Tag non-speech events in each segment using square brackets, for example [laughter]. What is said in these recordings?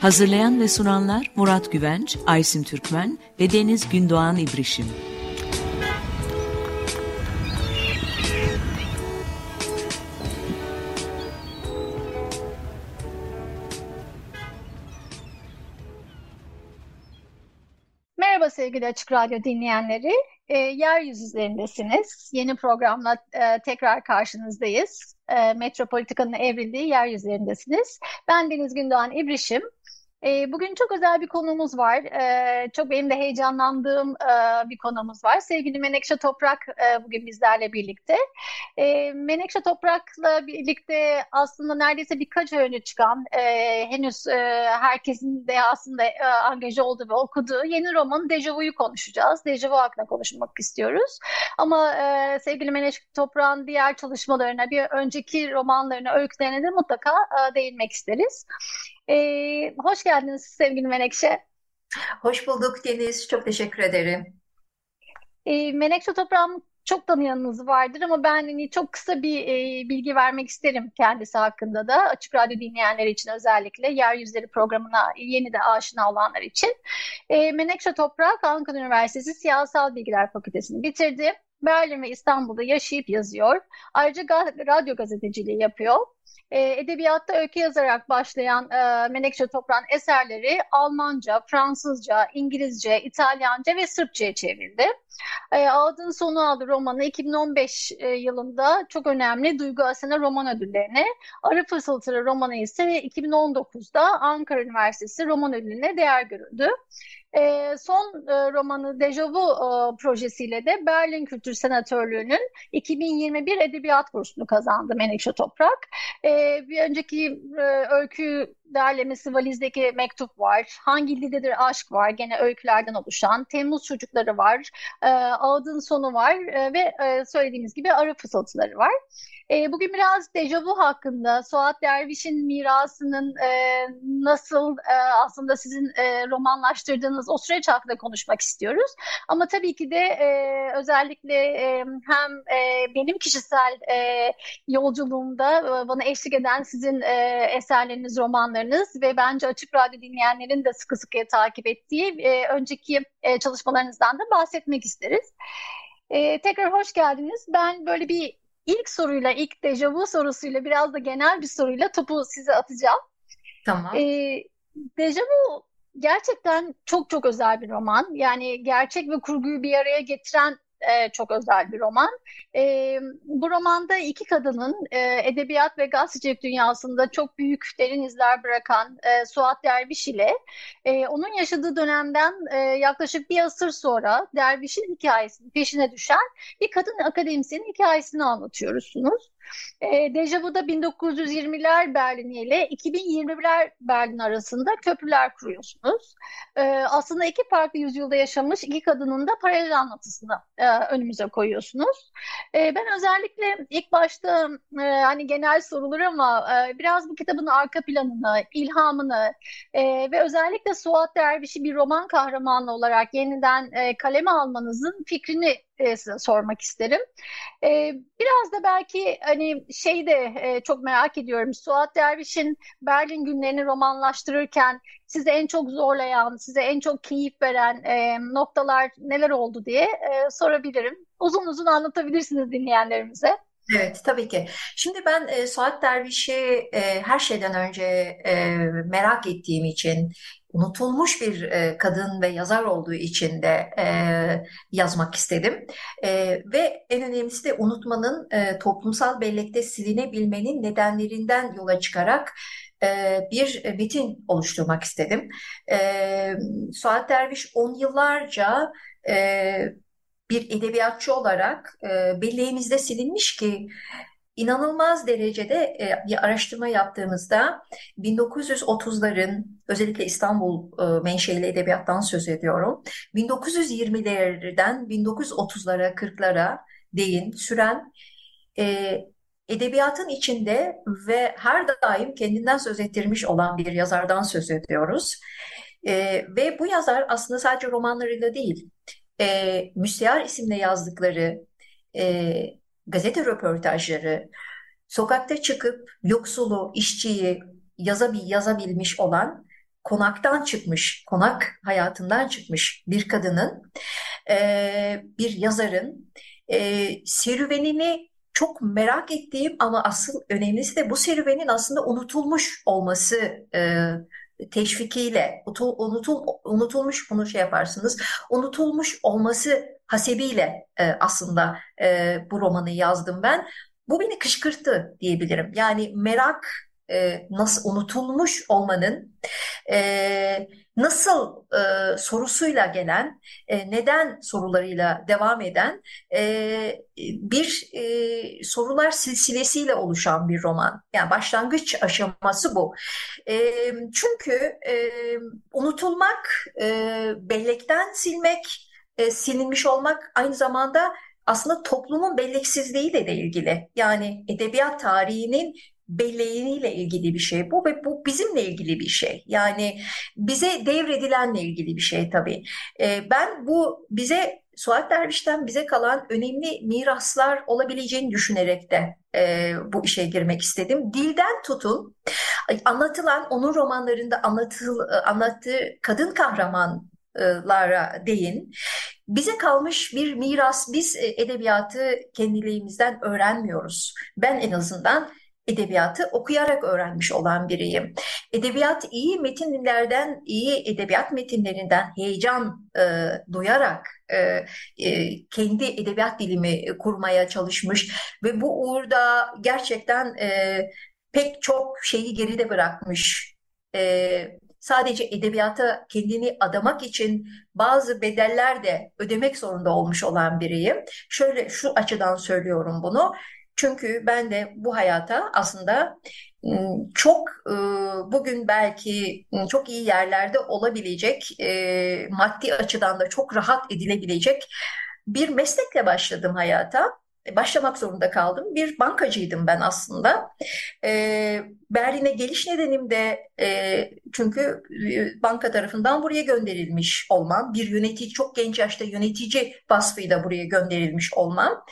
Hazırlayan ve sunanlar Murat Güvenç, Aysim Türkmen ve Deniz Gündoğan İbrişim. Merhaba sevgili Açık Radyo dinleyenleri. E, Yeryüzü üzerindesiniz. Yeni programla e, tekrar karşınızdayız. E, Metropolitika'nın evrildiği Yeryüzlerindesiniz. Ben Deniz Gündoğan İbrişim. E, bugün çok özel bir konumuz var. E, çok benim de heyecanlandığım e, bir konumuz var. Sevgili Menekşe Toprak e, bugün bizlerle birlikte. E, Menekşe Toprak'la birlikte aslında neredeyse birkaç önce çıkan, e, henüz herkesin de aslında e, olduğu ve okuduğu yeni romanı Dejavu'yu konuşacağız. Dejavu hakkında konuşmak istiyoruz. Ama sevgili Menekşe Toprak'ın diğer çalışmalarına, bir önceki romanlarına, öykülerine de mutlaka değinmek isteriz. Ee, hoş geldiniz sevgili Menekşe. Hoş bulduk Deniz. Çok teşekkür ederim. Ee, Menekşe Toprağ'ın çok tanıyanınız vardır ama ben hani çok kısa bir e, bilgi vermek isterim kendisi hakkında da. Açık Radyo dinleyenler için özellikle Yeryüzleri programına yeni de aşina olanlar için. E, Menekşe Toprak Ankara Üniversitesi Siyasal Bilgiler Fakültesini bitirdi. Berlin ve İstanbul'da yaşayıp yazıyor. Ayrıca radyo gazeteciliği yapıyor. E, edebiyatta öykü yazarak başlayan e, Menekşe Toprak'ın eserleri Almanca, Fransızca, İngilizce, İtalyanca ve Sırpça'ya çevrildi. E, Ağıt'ın Sonu adlı romanı 2015 e, yılında çok önemli Duygu Asena Roman Ödülleri'ne, Arı Fısıltıları romanı ise 2019'da Ankara Üniversitesi Roman Ödülü'ne değer görüldü. E, son e, romanı Dejavu e, projesiyle de Berlin Kültür Senatörlüğü'nün 2021 Edebiyat Bursu'nu kazandı Menekşe Toprak. E, bir önceki e, öykü derlemesi Valizdeki Mektup var. Hangi Dildedir Aşk var. Gene öykülerden oluşan. Temmuz Çocukları var. E, Ağıt'ın Sonu var. E, ve e, söylediğimiz gibi Arı Fısıltıları var. E, bugün biraz dejavu hakkında, Suat Derviş'in mirasının e, nasıl e, aslında sizin e, romanlaştırdığınız o süreç hakkında konuşmak istiyoruz. Ama tabii ki de e, özellikle e, hem e, benim kişisel e, yolculuğumda e, bana eşlik eden sizin e, eserleriniz, romanlarınız ve bence Açık Radyo dinleyenlerin de sıkı sıkıya takip ettiği e, önceki e, çalışmalarınızdan da bahsetmek isteriz. E, tekrar hoş geldiniz. Ben böyle bir ilk soruyla, ilk dejavu sorusuyla biraz da genel bir soruyla topu size atacağım. Tamam. Ee, dejavu gerçekten çok çok özel bir roman. Yani gerçek ve kurguyu bir araya getiren e, çok özel bir roman. E, bu romanda iki kadının e, edebiyat ve gazetecilik dünyasında çok büyük derin izler bırakan e, Suat Derviş ile e, onun yaşadığı dönemden e, yaklaşık bir asır sonra Derviş'in hikayesinin peşine düşen bir kadın akademisyenin hikayesini anlatıyorsunuz. E, Dejavu'da 1920'ler Berlin ile 2021'ler Berlin arasında köprüler kuruyorsunuz. E, aslında iki farklı yüzyılda yaşamış iki kadının da paralel anlatısını e, önümüze koyuyorsunuz. E, ben özellikle ilk başta e, hani genel sorulur ama e, biraz bu kitabın arka planını, ilhamını e, ve özellikle Suat Derviş'i bir roman kahramanı olarak yeniden e, kaleme almanızın fikrini e, sormak isterim. E, biraz da belki hani şey de e, çok merak ediyorum. Suat Derviş'in Berlin günlerini romanlaştırırken sizi en çok zorlayan, size en çok keyif veren e, noktalar neler oldu diye e, sorabilirim. Uzun uzun anlatabilirsiniz dinleyenlerimize. Evet, tabii ki. Şimdi ben e, Suat Derviş'i e, her şeyden önce e, merak ettiğim için, unutulmuş bir e, kadın ve yazar olduğu için de e, yazmak istedim. E, ve en önemlisi de unutmanın e, toplumsal bellekte silinebilmenin nedenlerinden yola çıkarak e, bir metin oluşturmak istedim. E, Suat Derviş on yıllarca e, bir edebiyatçı olarak belleğimizde silinmiş ki inanılmaz derecede e, bir araştırma yaptığımızda 1930'ların özellikle İstanbul e, menşeli edebiyattan söz ediyorum. 1920'lerden 1930'lara 40'lara değin süren e, edebiyatın içinde ve her daim kendinden söz ettirmiş olan bir yazardan söz ediyoruz. E, ve bu yazar aslında sadece romanlarıyla değil, e, Müstehar isimle yazdıkları e, gazete röportajları, sokakta çıkıp yoksulu, işçiyi yazabil, yazabilmiş olan konaktan çıkmış, konak hayatından çıkmış bir kadının, e, bir yazarın e, serüvenini çok merak ettiğim ama asıl önemlisi de bu serüvenin aslında unutulmuş olması e, teşvikiyle unutul, unutul, unutulmuş bunu şey yaparsınız unutulmuş olması hasebiyle e, aslında e, bu romanı yazdım ben. Bu beni kışkırttı diyebilirim. Yani merak e, nasıl unutulmuş olmanın e, nasıl e, sorusuyla gelen, e, neden sorularıyla devam eden e, bir e, sorular silsilesiyle oluşan bir roman. Yani başlangıç aşaması bu. E, çünkü e, unutulmak, e, bellekten silmek, e, silinmiş olmak aynı zamanda aslında toplumun belleksizliğiyle de ilgili. Yani edebiyat tarihinin belleğiniyle ilgili bir şey bu ve bu bizimle ilgili bir şey. Yani bize devredilenle ilgili bir şey tabii. E, ben bu bize Suat Derviş'ten bize kalan önemli miraslar olabileceğini düşünerek de e, bu işe girmek istedim. Dilden tutun, anlatılan onun romanlarında anlatıl, anlattığı kadın kahramanlara değin. Bize kalmış bir miras, biz edebiyatı kendiliğimizden öğrenmiyoruz. Ben en azından edebiyatı okuyarak öğrenmiş olan biriyim. Edebiyat iyi metinlerden, iyi edebiyat metinlerinden heyecan e, duyarak e, e, kendi edebiyat dilimi kurmaya çalışmış ve bu uğurda gerçekten e, pek çok şeyi geride bırakmış. E, sadece edebiyata kendini adamak için bazı bedeller de ödemek zorunda olmuş olan biriyim. Şöyle şu açıdan söylüyorum bunu. Çünkü ben de bu hayata aslında ıı, çok ıı, bugün belki ıı, çok iyi yerlerde olabilecek, maddi açıdan da çok rahat edilebilecek bir meslekle başladım hayata. Başlamak zorunda kaldım. Bir bankacıydım ben aslında. Berlin'e geliş nedenim de e, çünkü e, banka tarafından buraya gönderilmiş olmam. Bir yönetici, çok genç yaşta yönetici vasfıyla buraya gönderilmiş olmam.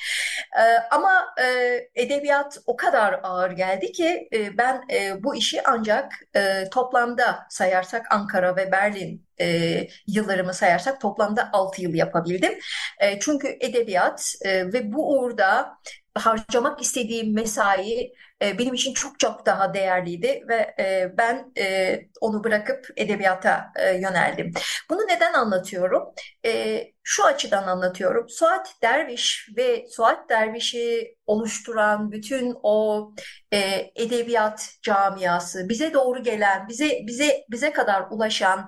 E, ama e, edebiyat o kadar ağır geldi ki e, ben e, bu işi ancak e, toplamda sayarsak Ankara ve Berlin e, yıllarımı sayarsak toplamda 6 yıl yapabildim. E, çünkü edebiyat e, ve bu uğurda harcamak istediğim mesai e, benim için çok çok daha değerliydi ve e, ben e, onu bırakıp edebiyata e, yöneldim. Bunu neden anlatıyorum? E, şu açıdan anlatıyorum. Suat Derviş ve Suat Derviş'i oluşturan bütün o e, edebiyat camiası, bize doğru gelen, bize bize bize kadar ulaşan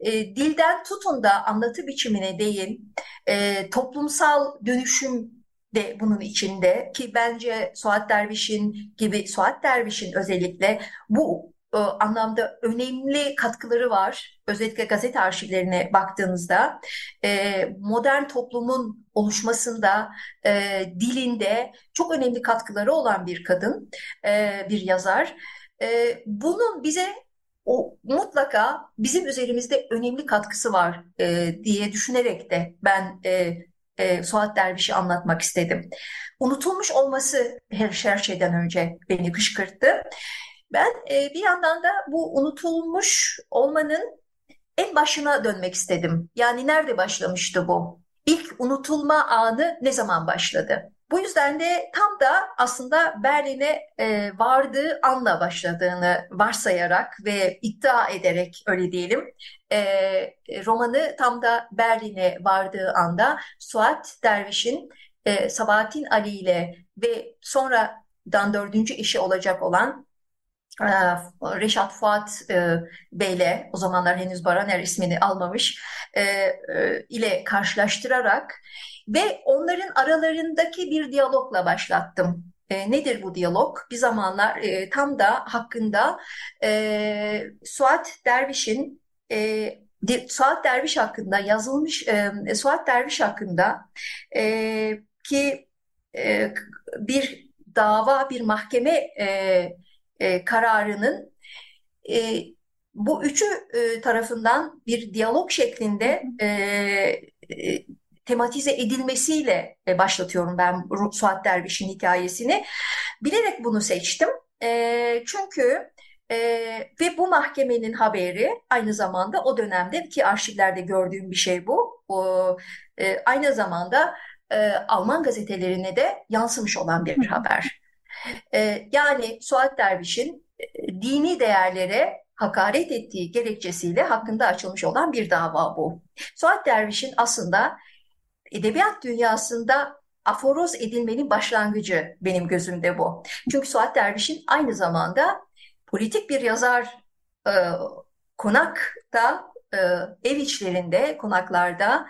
e, dilden tutun da anlatı biçimine değin, e, toplumsal dönüşüm de bunun içinde ki bence Suat Derviş'in gibi Suat Derviş'in özellikle bu e, anlamda önemli katkıları var. Özellikle gazete arşivlerine baktığınızda e, modern toplumun oluşmasında, e, dilinde çok önemli katkıları olan bir kadın, e, bir yazar. E, bunun bize o mutlaka bizim üzerimizde önemli katkısı var e, diye düşünerek de ben e, e, Suat Derviş'i anlatmak istedim. Unutulmuş olması her, her şeyden önce beni kışkırttı. Ben e, bir yandan da bu unutulmuş olmanın en başına dönmek istedim. Yani nerede başlamıştı bu? İlk unutulma anı ne zaman başladı? Bu yüzden de tam da aslında Berlin'e e, vardığı anla başladığını varsayarak ve iddia ederek öyle diyelim e, romanı tam da Berlin'e vardığı anda Suat Derviş'in e, Sabahattin Ali ile ve sonradan dördüncü işi olacak olan Reşat Fuat e, Bey'le o zamanlar henüz Baraner ismini almamış e, e, ile karşılaştırarak ve onların aralarındaki bir diyalogla başlattım nedir bu diyalog? Bir zamanlar tam da hakkında Suat Derviş'in Suat Derviş hakkında yazılmış Suat Derviş hakkında ki bir dava bir mahkeme e, e, kararının e, bu üçü e, tarafından bir diyalog şeklinde e, e, tematize edilmesiyle e, başlatıyorum ben Suat Derviş'in hikayesini. Bilerek bunu seçtim. E, çünkü e, ve bu mahkemenin haberi aynı zamanda o dönemde ki arşivlerde gördüğüm bir şey bu. O, e, aynı zamanda e, Alman gazetelerine de yansımış olan bir haber. E, yani Suat Derviş'in e, dini değerlere hakaret ettiği gerekçesiyle hakkında açılmış olan bir dava bu. Suat Derviş'in aslında edebiyat dünyasında aforoz edilmenin başlangıcı benim gözümde bu. Çünkü Suat Derviş'in aynı zamanda politik bir yazar e, konakta e, ev içlerinde, konaklarda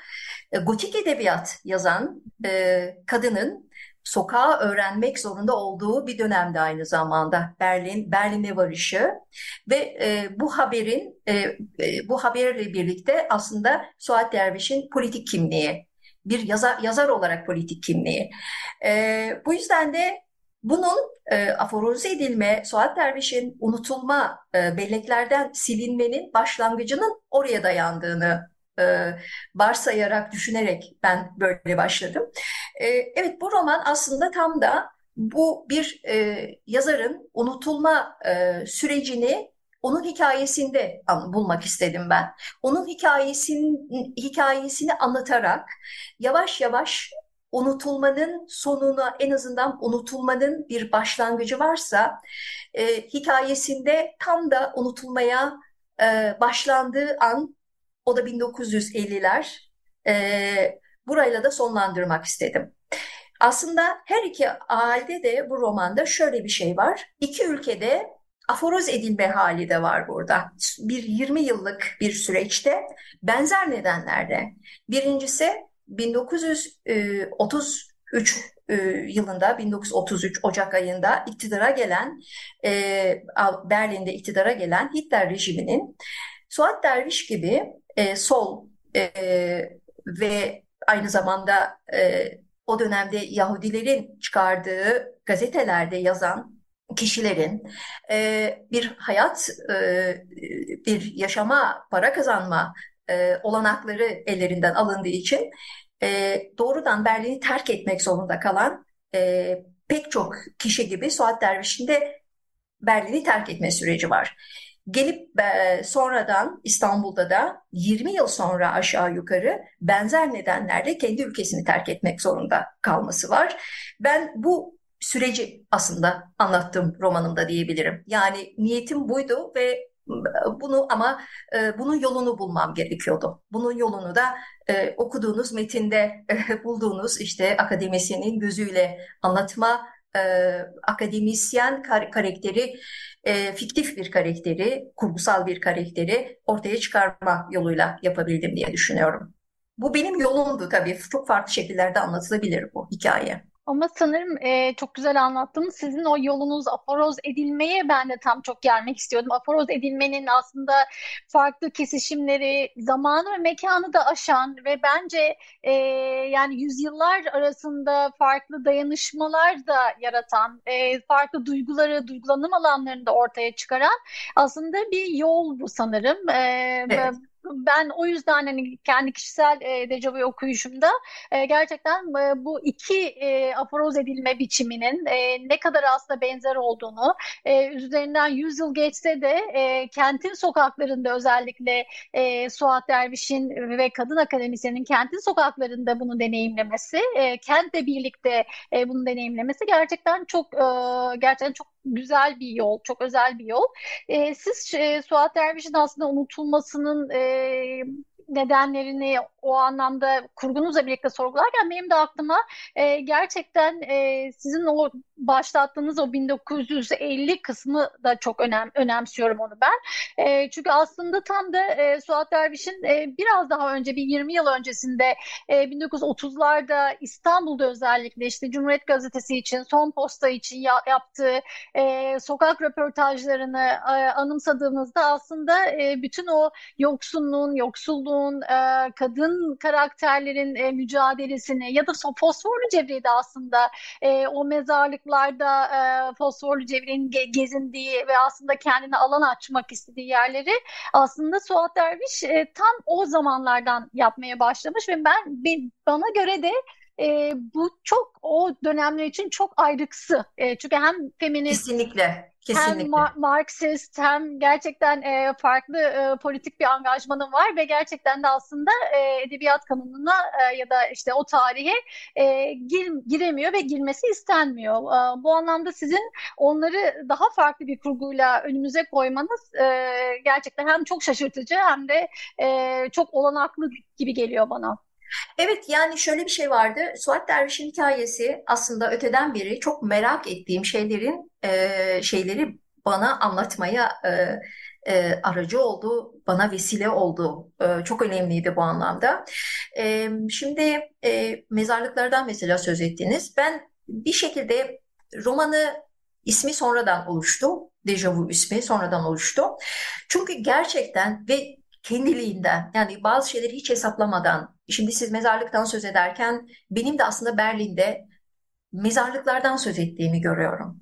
e, gotik edebiyat yazan e, kadının sokağa öğrenmek zorunda olduğu bir dönemde aynı zamanda Berlin Berlin'e varışı ve e, bu haberin e, e, bu haberle birlikte aslında Suat Derviş'in politik kimliği bir yazar yazar olarak politik kimliği. E, bu yüzden de bunun e, aforoze edilme, Suat Derviş'in unutulma e, belleklerden silinmenin başlangıcının oraya dayandığını e, varsayarak, düşünerek ben böyle başladım. E, evet bu roman aslında tam da bu bir e, yazarın unutulma e, sürecini onun hikayesinde bulmak istedim ben. Onun hikayesinin hikayesini anlatarak yavaş yavaş unutulmanın sonuna en azından unutulmanın bir başlangıcı varsa e, hikayesinde tam da unutulmaya e, başlandığı an o da 1950'ler e, burayla da sonlandırmak istedim. Aslında her iki halde de bu romanda şöyle bir şey var. İki ülkede aforoz edilme hali de var burada. Bir 20 yıllık bir süreçte benzer nedenlerde. Birincisi 1933 e, yılında 1933 Ocak ayında iktidara gelen e, Berlin'de iktidara gelen Hitler rejiminin Suat Derviş gibi e, sol ve aynı zamanda o dönemde Yahudilerin çıkardığı gazetelerde yazan kişilerin bir hayat, bir yaşama, para kazanma e, olanakları ellerinden alındığı için e, doğrudan Berlin'i terk etmek zorunda kalan e, pek çok kişi gibi Suat Derviş'in de Berlin'i terk etme süreci var. Gelip e, sonradan İstanbul'da da 20 yıl sonra aşağı yukarı benzer nedenlerle kendi ülkesini terk etmek zorunda kalması var. Ben bu süreci aslında anlattım romanımda diyebilirim. Yani niyetim buydu ve bunu ama e, bunun yolunu bulmam gerekiyordu. Bunun yolunu da e, okuduğunuz metinde e, bulduğunuz işte akademisyenin gözüyle anlatma, e, akademisyen kar karakteri, e, fiktif bir karakteri, kurgusal bir karakteri ortaya çıkarma yoluyla yapabildim diye düşünüyorum. Bu benim yolumdu tabii. Çok farklı şekillerde anlatılabilir bu hikaye. Ama sanırım e, çok güzel anlattınız. Sizin o yolunuz aforoz edilmeye ben de tam çok gelmek istiyordum. Aforoz edilmenin aslında farklı kesişimleri, zamanı ve mekanı da aşan ve bence e, yani yüzyıllar arasında farklı dayanışmalar da yaratan, e, farklı duyguları, duygulanım alanlarını da ortaya çıkaran aslında bir yol bu sanırım. E, evet ben o yüzden hani kendi kişisel e, dejavu okuyuşumda e, gerçekten e, bu iki e, aforoz edilme biçiminin e, ne kadar aslında benzer olduğunu e, üzerinden 100 yıl geçse de e, kentin sokaklarında özellikle e, Suat Derviş'in ve kadın akademisyenin kentin sokaklarında bunu deneyimlemesi, e, kentle birlikte e, bunu deneyimlemesi gerçekten çok e, gerçekten çok güzel bir yol, çok özel bir yol. E, siz e, Suat Derviş'in aslında unutulmasının e, game. Nedenlerini o anlamda kurgunuzla birlikte sorgularken benim de aklıma e, gerçekten e, sizin o başlattığınız o 1950 kısmı da çok önem önemsiyorum onu ben. E, çünkü aslında tam da e, Suat Derviş'in e, biraz daha önce bir 20 yıl öncesinde e, 1930'larda İstanbul'da özellikle işte Cumhuriyet Gazetesi için, Son Posta için ya, yaptığı e, sokak röportajlarını e, anımsadığımızda aslında e, bütün o yoksunluğun, yoksulluğun, e, kadın karakterlerin e, mücadelesini ya da fosforlu cevriyede aslında e, o mezarlıklarda e, fosforlu cevrenin ge gezindiği ve aslında kendine alan açmak istediği yerleri aslında Suat Derviş e, tam o zamanlardan yapmaya başlamış ve ben bana göre de e, bu çok o dönemler için çok ayrıksı. E, çünkü hem feminist Kesinlikle. Kesinlikle. Hem Mar Marksist hem gerçekten e, farklı e, politik bir angajmanı var ve gerçekten de aslında e, edebiyat kanununa e, ya da işte o tarihe e, gir, giremiyor ve girmesi istenmiyor. E, bu anlamda sizin onları daha farklı bir kurguyla önümüze koymanız e, gerçekten hem çok şaşırtıcı hem de e, çok olanaklı gibi geliyor bana. Evet yani şöyle bir şey vardı. Suat Derviş'in hikayesi aslında öteden beri çok merak ettiğim şeylerin e, şeyleri bana anlatmaya e, e, aracı oldu, bana vesile oldu. E, çok önemliydi bu anlamda. E, şimdi e, mezarlıklardan mesela söz ettiniz. Ben bir şekilde romanı ismi sonradan oluştu. Dejavu ismi sonradan oluştu. Çünkü gerçekten ve kendiliğinden yani bazı şeyleri hiç hesaplamadan şimdi siz mezarlıktan söz ederken benim de aslında Berlin'de mezarlıklardan söz ettiğimi görüyorum.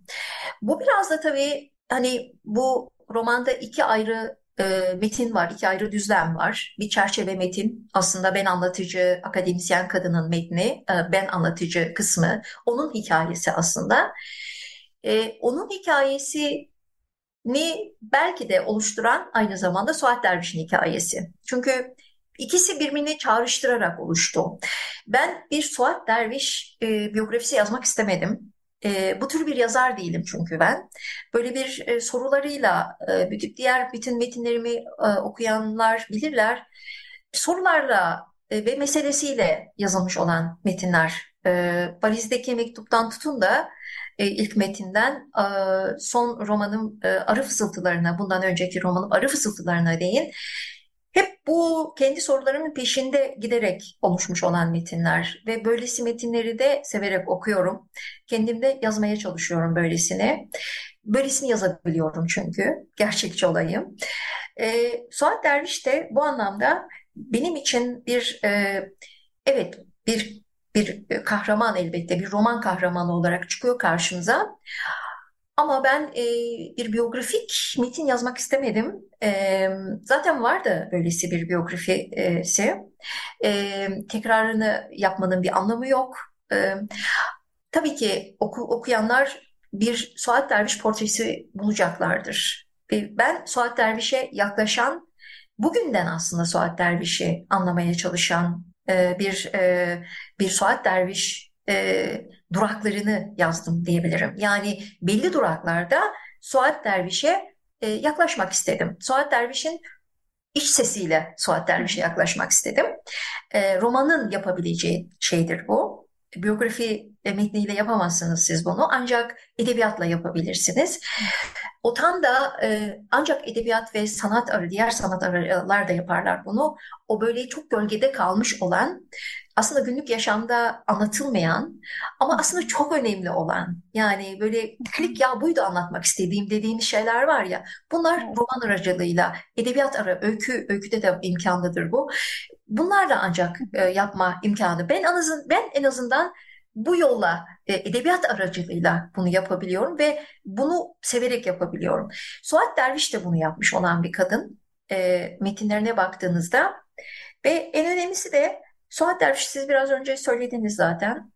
Bu biraz da tabii hani bu romanda iki ayrı e, metin var, iki ayrı düzlem var. Bir çerçeve metin aslında ben anlatıcı, akademisyen kadının metni, e, ben anlatıcı kısmı. Onun hikayesi aslında. E, onun hikayesi ni belki de oluşturan aynı zamanda Suat Derviş'in hikayesi. Çünkü ikisi birbirini çağrıştırarak oluştu. Ben bir Suat Derviş e, biyografisi yazmak istemedim. E, bu tür bir yazar değilim çünkü ben. Böyle bir e, sorularıyla, e, diğer bütün metinlerimi e, okuyanlar bilirler. Sorularla e, ve meselesiyle yazılmış olan metinler. E, Valizdeki mektuptan tutun da ilk metinden e, son romanım e, Arı Fısıltılarına, bundan önceki romanım Arı Fısıltılarına değin. Hep bu kendi sorularımın peşinde giderek oluşmuş olan metinler ve böylesi metinleri de severek okuyorum. Kendim de yazmaya çalışıyorum böylesini. Böylesini yazabiliyorum çünkü gerçekçi olayım. E, Suat Derviş de bu anlamda benim için bir e, evet bir bir e, kahraman elbette bir roman kahramanı olarak çıkıyor karşımıza. Ama ben e, bir biyografik metin yazmak istemedim. E, zaten vardı böylesi bir biyografisi. E, tekrarını yapmanın bir anlamı yok. E, tabii ki oku, okuyanlar bir Suat Derviş portresi bulacaklardır. E, ben Suat Derviş'e yaklaşan, bugünden aslında Suat Derviş'i anlamaya çalışan e, bir e, bir Suat Derviş e, duraklarını yazdım diyebilirim. Yani belli duraklarda Suat Derviş'e yaklaşmak istedim. Suat Derviş'in iç sesiyle Suat Derviş'e yaklaşmak istedim. romanın yapabileceği şeydir bu. Biyografi metniyle yapamazsınız siz bunu ancak edebiyatla yapabilirsiniz. Otan da e, ancak edebiyat ve sanat arı, diğer sanat arılar da yaparlar bunu. O böyle çok gölgede kalmış olan, aslında günlük yaşamda anlatılmayan ama aslında çok önemli olan, yani böyle klik ya buydu anlatmak istediğim dediğimiz şeyler var ya, bunlar roman aracılığıyla, edebiyat arı, öykü, öyküde de imkanlıdır bu. Bunlarla ancak e, yapma imkanı. Ben en azından, ben en azından bu yolla e, edebiyat aracılığıyla bunu yapabiliyorum ve bunu severek yapabiliyorum. Suat Derviş de bunu yapmış olan bir kadın e, metinlerine baktığınızda ve en önemlisi de Suat Derviş siz biraz önce söylediniz zaten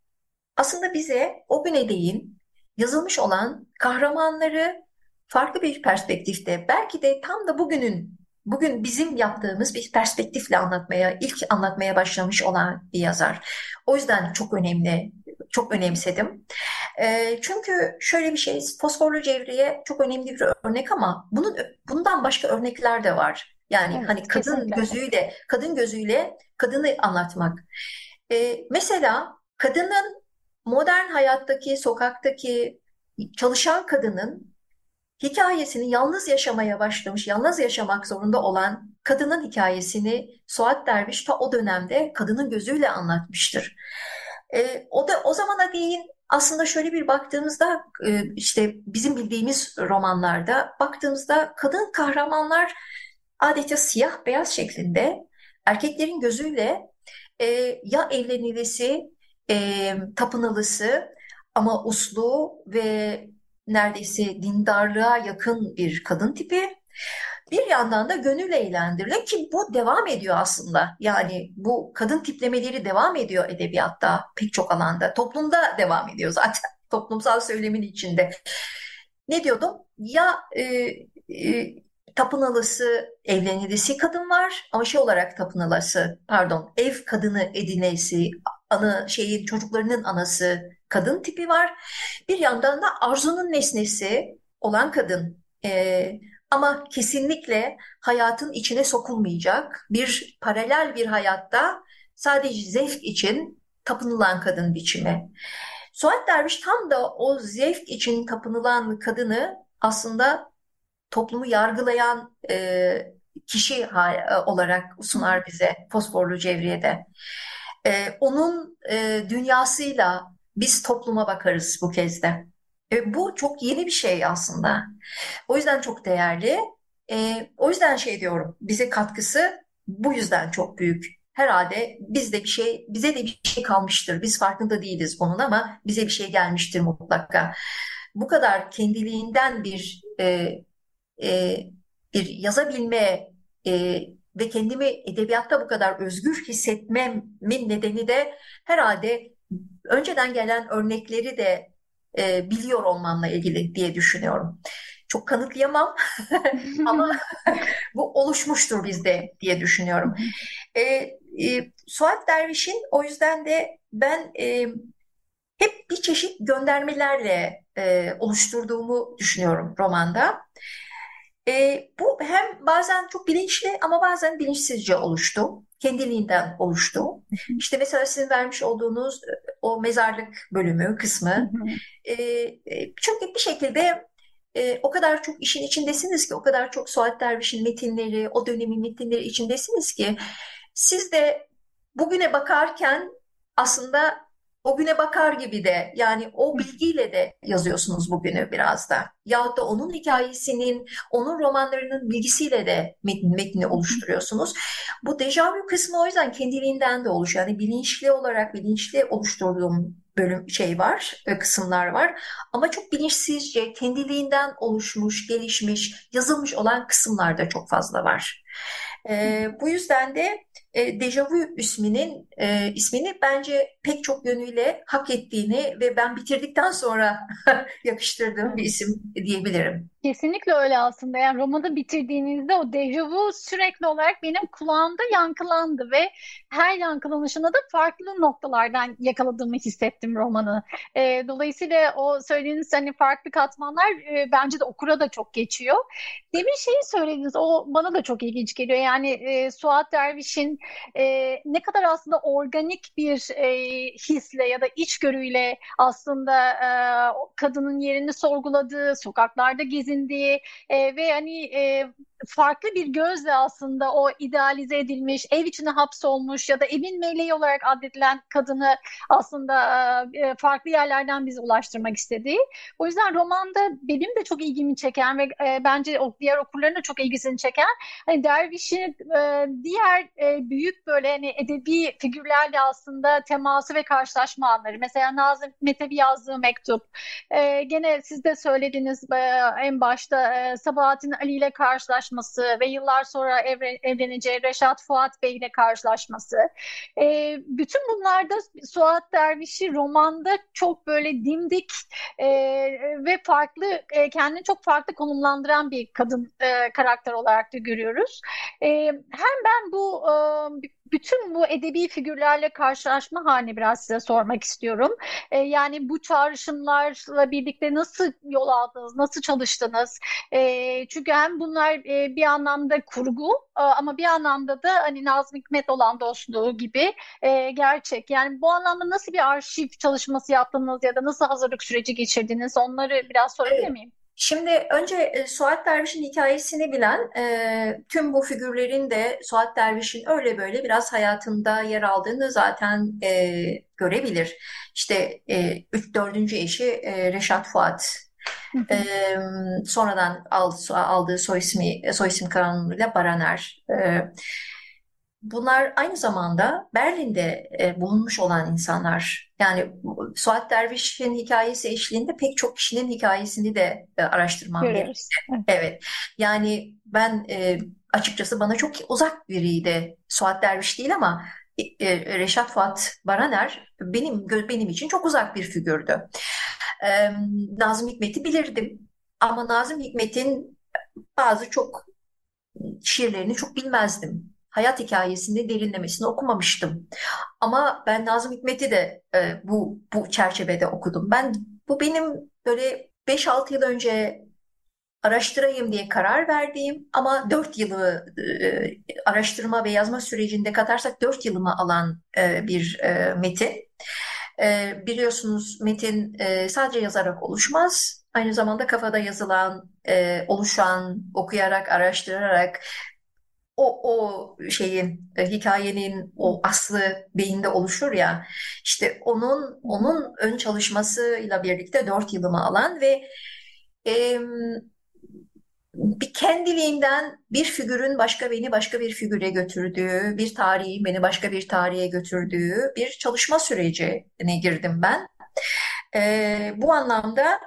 aslında bize o güne değin yazılmış olan kahramanları farklı bir perspektifte belki de tam da bugünün bugün bizim yaptığımız bir perspektifle anlatmaya, ilk anlatmaya başlamış olan bir yazar. O yüzden çok önemli çok önemsedim. E, çünkü şöyle bir şey, fosforlu cevriye çok önemli bir örnek ama bunun bundan başka örnekler de var. Yani evet, hani kadın kesinlikle. gözüyle, kadın gözüyle kadını anlatmak. Ee, mesela kadının modern hayattaki, sokaktaki çalışan kadının hikayesini yalnız yaşamaya başlamış, yalnız yaşamak zorunda olan kadının hikayesini Suat Derviş ta o dönemde kadının gözüyle anlatmıştır. E, o da o zamana değin aslında şöyle bir baktığımızda e, işte bizim bildiğimiz romanlarda baktığımızda kadın kahramanlar adeta siyah beyaz şeklinde erkeklerin gözüyle e, ya evlenilisi, e, tapınılısı ama uslu ve neredeyse dindarlığa yakın bir kadın tipi. Bir yandan da gönül eğlendirilen ki bu devam ediyor aslında. Yani bu kadın tiplemeleri devam ediyor edebiyatta pek çok alanda. Toplumda devam ediyor [laughs] zaten. Toplumsal söylemin içinde. Ne diyordum? Ya e, e, tapınalısı, evlenilisi kadın var ama şey olarak tapınalısı, pardon, ev kadını edinesi, anı şeyin çocuklarının anası kadın tipi var. Bir yandan da arzunun nesnesi olan kadın. E, ama kesinlikle hayatın içine sokulmayacak bir paralel bir hayatta sadece zevk için tapınılan kadın biçimi. Suat Derviş tam da o zevk için tapınılan kadını aslında toplumu yargılayan e, kişi e, olarak sunar bize Fosforlu Cevriye'de. E, onun e, dünyasıyla biz topluma bakarız bu kez de. E, bu çok yeni bir şey aslında. O yüzden çok değerli. E, o yüzden şey diyorum, bize katkısı bu yüzden çok büyük. Herhalde bizde bir şey, bize de bir şey kalmıştır. Biz farkında değiliz bunun ama bize bir şey gelmiştir mutlaka. Bu kadar kendiliğinden bir e, e, bir yazabilme e, ve kendimi edebiyatta bu kadar özgür hissetmemin nedeni de herhalde önceden gelen örnekleri de e, biliyor olmamla ilgili diye düşünüyorum. Çok kanıtlayamam [laughs] ama [laughs] bu oluşmuştur bizde diye düşünüyorum. E, e, Suat Derviş'in o yüzden de ben e, hep bir çeşit göndermelerle e, oluşturduğumu düşünüyorum romanda. E, bu hem bazen çok bilinçli ama bazen bilinçsizce oluştu. Kendiliğinden oluştu. İşte mesela sizin vermiş olduğunuz e, o mezarlık bölümü, kısmı. e, çünkü bir şekilde e, o kadar çok işin içindesiniz ki, o kadar çok Suat Derviş'in metinleri, o dönemin metinleri içindesiniz ki siz de bugüne bakarken aslında o güne bakar gibi de yani o bilgiyle de yazıyorsunuz bugünü biraz da. Yahut da onun hikayesinin, onun romanlarının bilgisiyle de metni oluşturuyorsunuz. Bu dejavu kısmı o yüzden kendiliğinden de oluşuyor. Yani bilinçli olarak bilinçli oluşturduğum bölüm şey var, e, kısımlar var. Ama çok bilinçsizce kendiliğinden oluşmuş, gelişmiş, yazılmış olan kısımlar da çok fazla var. E, bu yüzden de e, Dejavu isminin e, ismini bence pek çok yönüyle hak ettiğini ve ben bitirdikten sonra [laughs] yakıştırdığım bir isim diyebilirim. Kesinlikle öyle aslında. Yani romanı bitirdiğinizde o dejavu sürekli olarak benim kulağımda yankılandı ve her yankılanışında da farklı noktalardan yakaladığımı hissettim romanı. E, dolayısıyla o söylediğiniz hani farklı katmanlar e, bence de okura da çok geçiyor. Demin şeyi söylediniz o bana da çok ilginç geliyor. Yani e, Suat Derviş'in e, ne kadar aslında organik bir e, hisle ya da içgörüyle aslında e, kadının yerini sorguladığı, sokaklarda gezindiği e, ve hani e, farklı bir gözle aslında o idealize edilmiş, ev içine hapsolmuş ya da evin meleği olarak adledilen kadını aslında e, farklı yerlerden bize ulaştırmak istediği. O yüzden romanda benim de çok ilgimi çeken ve e, bence o diğer okurların da çok ilgisini çeken hani Derviş'in e, diğer e, büyük böyle hani edebi figürlerle aslında teması ve karşılaşma anları. Mesela Nazım Hikmet'e yazdığı mektup. E, gene siz de söylediniz e, en başta e, Sabahattin Ali ile karşılaşma karşılaşması ve yıllar sonra evre, evleneceği Reşat Fuat Bey ile karşılaşması. E, bütün bunlarda Suat Derviş'i romanda çok böyle dimdik e, ve farklı, e, kendini çok farklı konumlandıran bir kadın e, karakter olarak da görüyoruz. E, hem ben bu e, bütün bu edebi figürlerle karşılaşma halini biraz size sormak istiyorum. E, yani bu çağrışımlarla birlikte nasıl yol aldınız, nasıl çalıştınız? E, çünkü hem bunlar e, bir anlamda kurgu e, ama bir anlamda da hani Nazım Hikmet olan dostluğu gibi e, gerçek. Yani bu anlamda nasıl bir arşiv çalışması yaptınız ya da nasıl hazırlık süreci geçirdiniz? Onları biraz sorabilir miyim? Şimdi önce e, Suat Derviş'in hikayesini bilen e, tüm bu figürlerin de Suat Derviş'in öyle böyle biraz hayatında yer aldığını zaten e, görebilir. İşte e, üç, dördüncü eşi e, Reşat Fuat. E, sonradan aldığı soy ismi, soy isim kanunuyla Baraner. E, Bunlar aynı zamanda Berlin'de e, bulunmuş olan insanlar. Yani Suat Derviş'in hikayesi eşliğinde pek çok kişinin hikayesini de e, araştırmam gerekti. Evet. Yani ben e, açıkçası bana çok uzak biriydi. Suat Derviş değil ama e, e, Reşat Fuat Baraner benim benim için çok uzak bir figürdü. E, Nazım Hikmet'i bilirdim. Ama Nazım Hikmet'in bazı çok şiirlerini çok bilmezdim hayat hikayesini derinlemesine okumamıştım. Ama ben Nazım Hikmet'i de e, bu bu çerçevede okudum. Ben bu benim böyle 5-6 yıl önce araştırayım diye karar verdiğim ama 4 yılı e, araştırma ve yazma sürecinde katarsak 4 yılımı alan e, bir e, metin. E, biliyorsunuz metin e, sadece yazarak oluşmaz. Aynı zamanda kafada yazılan, e, oluşan, okuyarak, araştırarak o, o şeyin e, hikayenin o aslı beyinde oluşur ya işte onun onun ön çalışmasıyla birlikte dört yılımı alan ve e, bir kendiliğinden bir figürün başka beni başka bir figüre götürdüğü, bir tarihin beni başka bir tarihe götürdüğü bir çalışma sürecine girdim ben. E, bu anlamda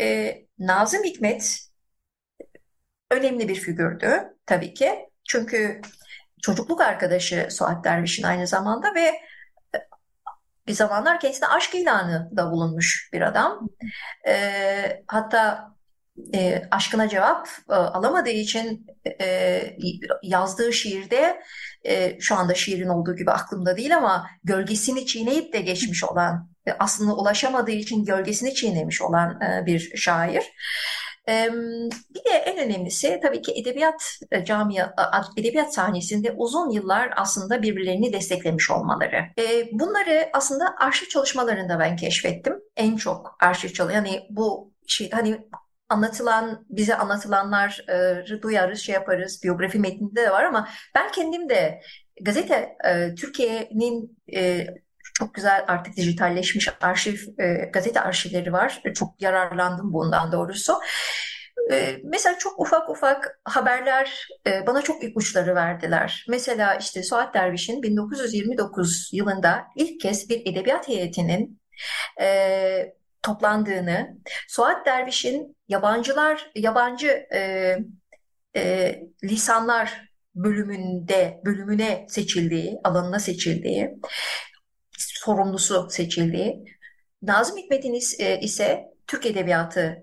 e, Nazım Hikmet önemli bir figürdü tabii ki. Çünkü çocukluk arkadaşı Suat Derviş'in aynı zamanda ve e, bir zamanlar kendisine aşk ilanı da bulunmuş bir adam. E, hatta e, aşkına cevap e, alamadığı için e, yazdığı şiirde e, şu anda şiirin olduğu gibi aklımda değil ama gölgesini çiğneyip de geçmiş olan e, aslında ulaşamadığı için gölgesini çiğnemiş olan e, bir şair. Bir de en önemlisi tabii ki edebiyat e, camia, edebiyat sahnesinde uzun yıllar aslında birbirlerini desteklemiş olmaları. Bunları aslında arşiv çalışmalarında ben keşfettim. En çok arşiv çalışmaları. Yani bu şey hani anlatılan, bize anlatılanları duyarız, şey yaparız, biyografi metninde de var ama ben kendim de gazete e, Türkiye'nin e, çok güzel artık dijitalleşmiş arşiv, e, gazete arşivleri var. Çok yararlandım bundan doğrusu. E, mesela çok ufak ufak haberler e, bana çok ipuçları verdiler. Mesela işte Suat Derviş'in 1929 yılında ilk kez bir edebiyat heyetinin e, toplandığını, Suat Derviş'in yabancılar, yabancı e, e, lisanlar bölümünde bölümüne seçildiği, alanına seçildiği sorumlusu seçildiği. Nazım Hikmet'in e, ise Türk Edebiyatı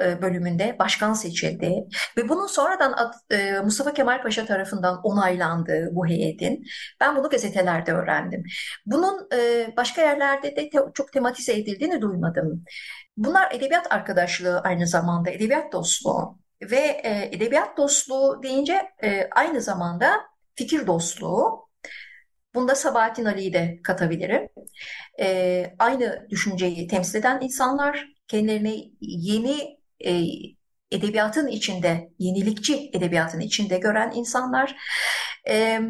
e, bölümünde başkan seçildi ve bunun sonradan e, Mustafa Kemal Paşa tarafından onaylandığı bu heyetin ben bunu gazetelerde öğrendim. Bunun başka yerlerde de çok tematize edildiğini duymadım. Bunlar edebiyat arkadaşlığı aynı zamanda edebiyat dostluğu ve edebiyat dostluğu deyince aynı zamanda fikir dostluğu Bunda Sabahattin Ali'yi de katabilirim. E, aynı düşünceyi temsil eden insanlar, kendilerini yeni e, edebiyatın içinde, yenilikçi edebiyatın içinde gören insanlar. E,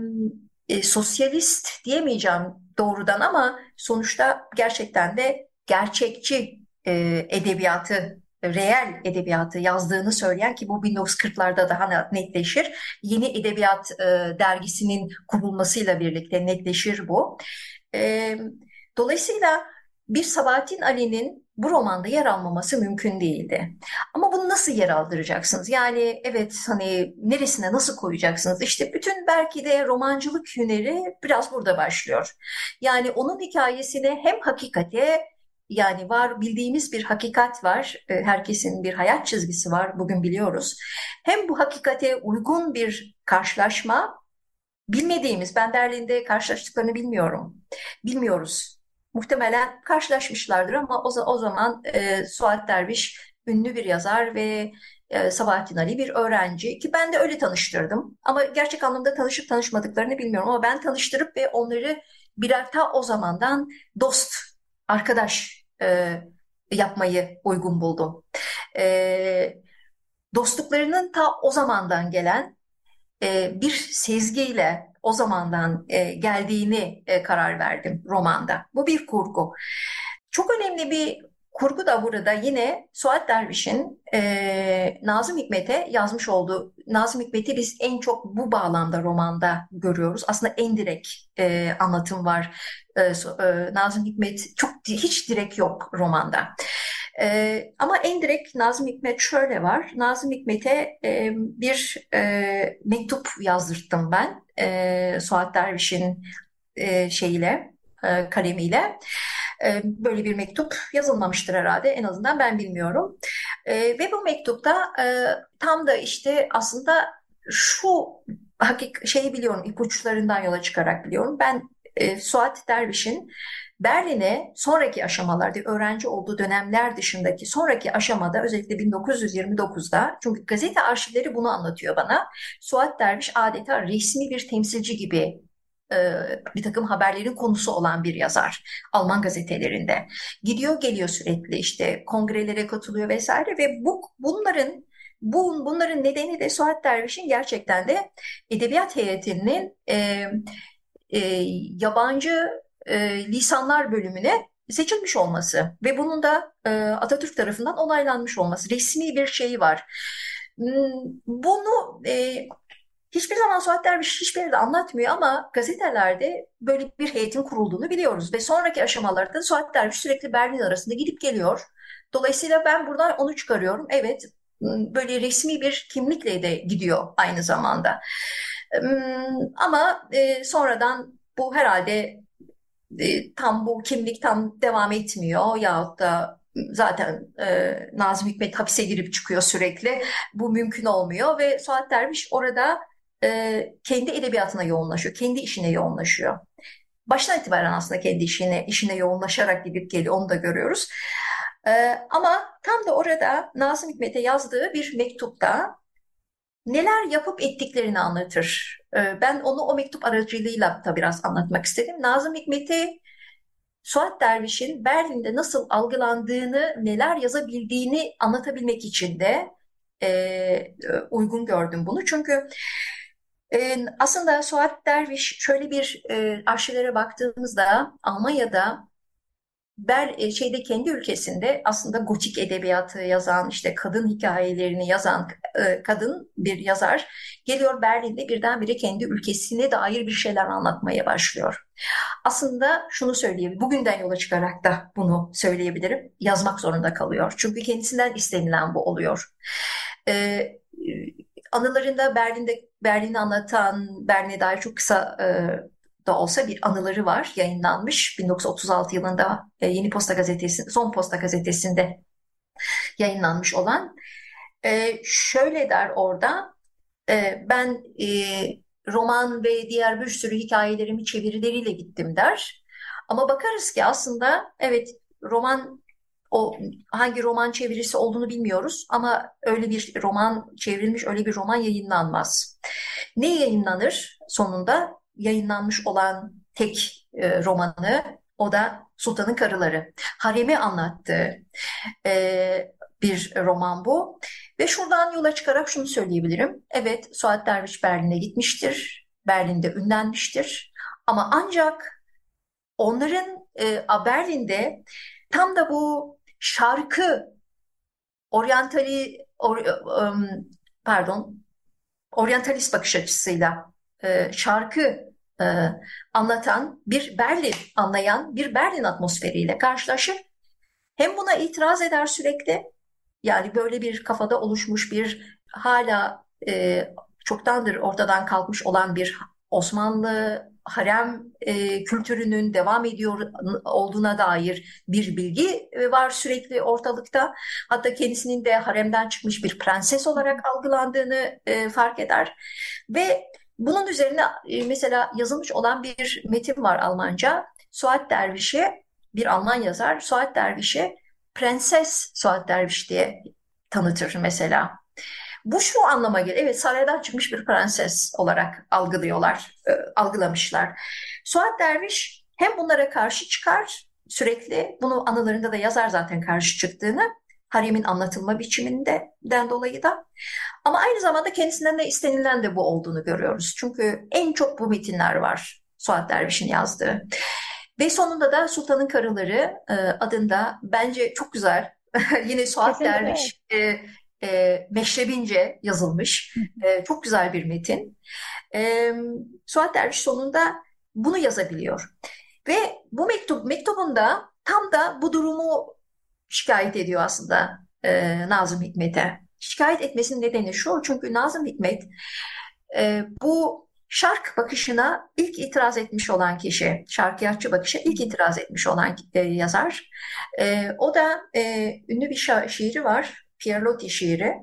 e, sosyalist diyemeyeceğim doğrudan ama sonuçta gerçekten de gerçekçi e, edebiyatı reel edebiyatı yazdığını söyleyen ki bu 1940'larda daha netleşir. Yeni Edebiyat e, dergisinin kurulmasıyla birlikte netleşir bu. E, dolayısıyla bir Sabahattin Ali'nin bu romanda yer almaması mümkün değildi. Ama bunu nasıl yer aldıracaksınız? Yani evet hani neresine nasıl koyacaksınız? İşte bütün belki de romancılık hüneri biraz burada başlıyor. Yani onun hikayesini hem hakikate yani var bildiğimiz bir hakikat var. E, herkesin bir hayat çizgisi var. Bugün biliyoruz. Hem bu hakikate uygun bir karşılaşma bilmediğimiz, ben Berlin'de karşılaştıklarını bilmiyorum. Bilmiyoruz. Muhtemelen karşılaşmışlardır ama o, o zaman e, Suat Derviş ünlü bir yazar ve e, Sabahattin Ali bir öğrenci ki ben de öyle tanıştırdım. Ama gerçek anlamda tanışıp tanışmadıklarını bilmiyorum ama ben tanıştırıp ve onları birer ta o zamandan dost, arkadaş e, yapmayı uygun buldum. E, dostluklarının ta o zamandan gelen e, bir sezgiyle o zamandan e, geldiğini e, karar verdim romanda. Bu bir kurgu. Çok önemli bir kurgu da burada yine Suat Derviş'in e, Nazım Hikmet'e yazmış olduğu, Nazım Hikmet'i biz en çok bu bağlamda romanda görüyoruz. Aslında en direkt e, anlatım var. E, e, Nazım Hikmet çok hiç direkt yok romanda. E, ama en direkt Nazım Hikmet şöyle var. Nazım Hikmet'e e, bir e, mektup yazdırttım ben. E, Suat Derviş'in e, şeyiyle, e, kalemiyle. E, böyle bir mektup yazılmamıştır herhalde. En azından ben bilmiyorum. E, ve bu mektupta e, tam da işte aslında şu hakik şeyi biliyorum, ipuçlarından yola çıkarak biliyorum. Ben Suat Derviş'in Berlin'e sonraki aşamalarda öğrenci olduğu dönemler dışındaki sonraki aşamada özellikle 1929'da çünkü gazete arşivleri bunu anlatıyor bana. Suat Derviş adeta resmi bir temsilci gibi e, bir takım haberlerin konusu olan bir yazar Alman gazetelerinde. Gidiyor geliyor sürekli işte kongrelere katılıyor vesaire ve bu bunların bu, bunların nedeni de Suat Derviş'in gerçekten de edebiyat heyetinin e, e, yabancı e, lisanlar bölümüne seçilmiş olması ve bunun da e, Atatürk tarafından onaylanmış olması. Resmi bir şeyi var. Hmm, bunu e, hiçbir zaman Suat Derviş hiçbir yerde anlatmıyor ama gazetelerde böyle bir heyetin kurulduğunu biliyoruz. Ve sonraki aşamalarda Suat Derviş sürekli Berlin arasında gidip geliyor. Dolayısıyla ben buradan onu çıkarıyorum. Evet böyle resmi bir kimlikle de gidiyor aynı zamanda. Ama e, sonradan bu herhalde e, tam bu kimlik tam devam etmiyor yahut da zaten e, Nazım Hikmet hapise girip çıkıyor sürekli. Bu mümkün olmuyor ve Suat Derviş orada e, kendi edebiyatına yoğunlaşıyor, kendi işine yoğunlaşıyor. Baştan itibaren aslında kendi işine, işine yoğunlaşarak gidip geliyor, onu da görüyoruz. E, ama tam da orada Nazım Hikmet'e yazdığı bir mektupta neler yapıp ettiklerini anlatır. Ee, ben onu o mektup aracılığıyla da biraz anlatmak istedim. Nazım Hikmet'i Suat Derviş'in Berlin'de nasıl algılandığını, neler yazabildiğini anlatabilmek için de e, uygun gördüm bunu. Çünkü e, aslında Suat Derviş şöyle bir e, arşivlere baktığımızda Almanya'da Ber e, şeyde kendi ülkesinde aslında gotik edebiyatı yazan işte kadın hikayelerini yazan e, kadın bir yazar geliyor Berlin'de birdenbire kendi ülkesine dair bir şeyler anlatmaya başlıyor. Aslında şunu söyleyebilirim. Bugünden yola çıkarak da bunu söyleyebilirim. Yazmak zorunda kalıyor. Çünkü kendisinden istenilen bu oluyor. Ee, anılarında Berlin'de Berlin'i anlatan, Berlin'e dair çok kısa e, da olsa bir anıları var yayınlanmış. 1936 yılında e, Yeni Posta Gazetesi Son Posta Gazetesi'nde yayınlanmış olan. E, şöyle der orada e, ben e, roman ve diğer bir sürü hikayelerimi çevirileriyle gittim der. Ama bakarız ki aslında evet roman o hangi roman çevirisi olduğunu bilmiyoruz ama öyle bir roman çevrilmiş öyle bir roman yayınlanmaz. Ne yayınlanır sonunda? yayınlanmış olan tek e, romanı o da Sultanın Karıları. Harem'i anlattığı e, bir roman bu. Ve şuradan yola çıkarak şunu söyleyebilirim. Evet Suat Derviş Berlin'e gitmiştir. Berlin'de ünlenmiştir. Ama ancak onların e, Berlin'de tam da bu şarkı oryantali or, um, pardon oryantalist bakış açısıyla e, şarkı e, anlatan bir Berlin, anlayan bir Berlin atmosferiyle karşılaşır. Hem buna itiraz eder sürekli, yani böyle bir kafada oluşmuş bir hala e, çoktandır ortadan kalkmış olan bir Osmanlı harem e, kültürünün devam ediyor olduğuna dair bir bilgi e, var sürekli ortalıkta. Hatta kendisinin de haremden çıkmış bir prenses olarak algılandığını e, fark eder. Ve Bunun üzerine e, mesela yazılmış olan bir metin var Almanca. Suat Derviş'i bir Alman yazar Suat Derviş'i Prenses Suat Derviş diye tanıtır mesela. Bu şu anlama gelir. Evet saraydan çıkmış bir prenses olarak algılıyorlar, e, algılamışlar. Suat Derviş hem bunlara karşı çıkar sürekli, bunu anılarında da yazar zaten karşı çıktığını, haremin anlatılma biçiminden dolayı da. Ama aynı zamanda kendisinden de istenilen de bu olduğunu görüyoruz. Çünkü en çok bu metinler var Suat Derviş'in yazdığı. Ve sonunda da Sultanın Karıları e, adında bence çok güzel, [laughs] yine Suat Kesinlikle. Derviş e, e, meşrebince yazılmış. E, çok güzel bir metin. E, Suat Derviş sonunda bunu yazabiliyor. Ve bu mektup mektubunda tam da bu durumu şikayet ediyor aslında e, Nazım Hikmet'e. Şikayet etmesinin nedeni şu, çünkü Nazım Hikmet e, bu şark bakışına ilk itiraz etmiş olan kişi, şarkiyatçı bakışa ilk itiraz etmiş olan e, yazar. E, o da e, ünlü bir şa- şiiri var, Pierre Loti şiiri.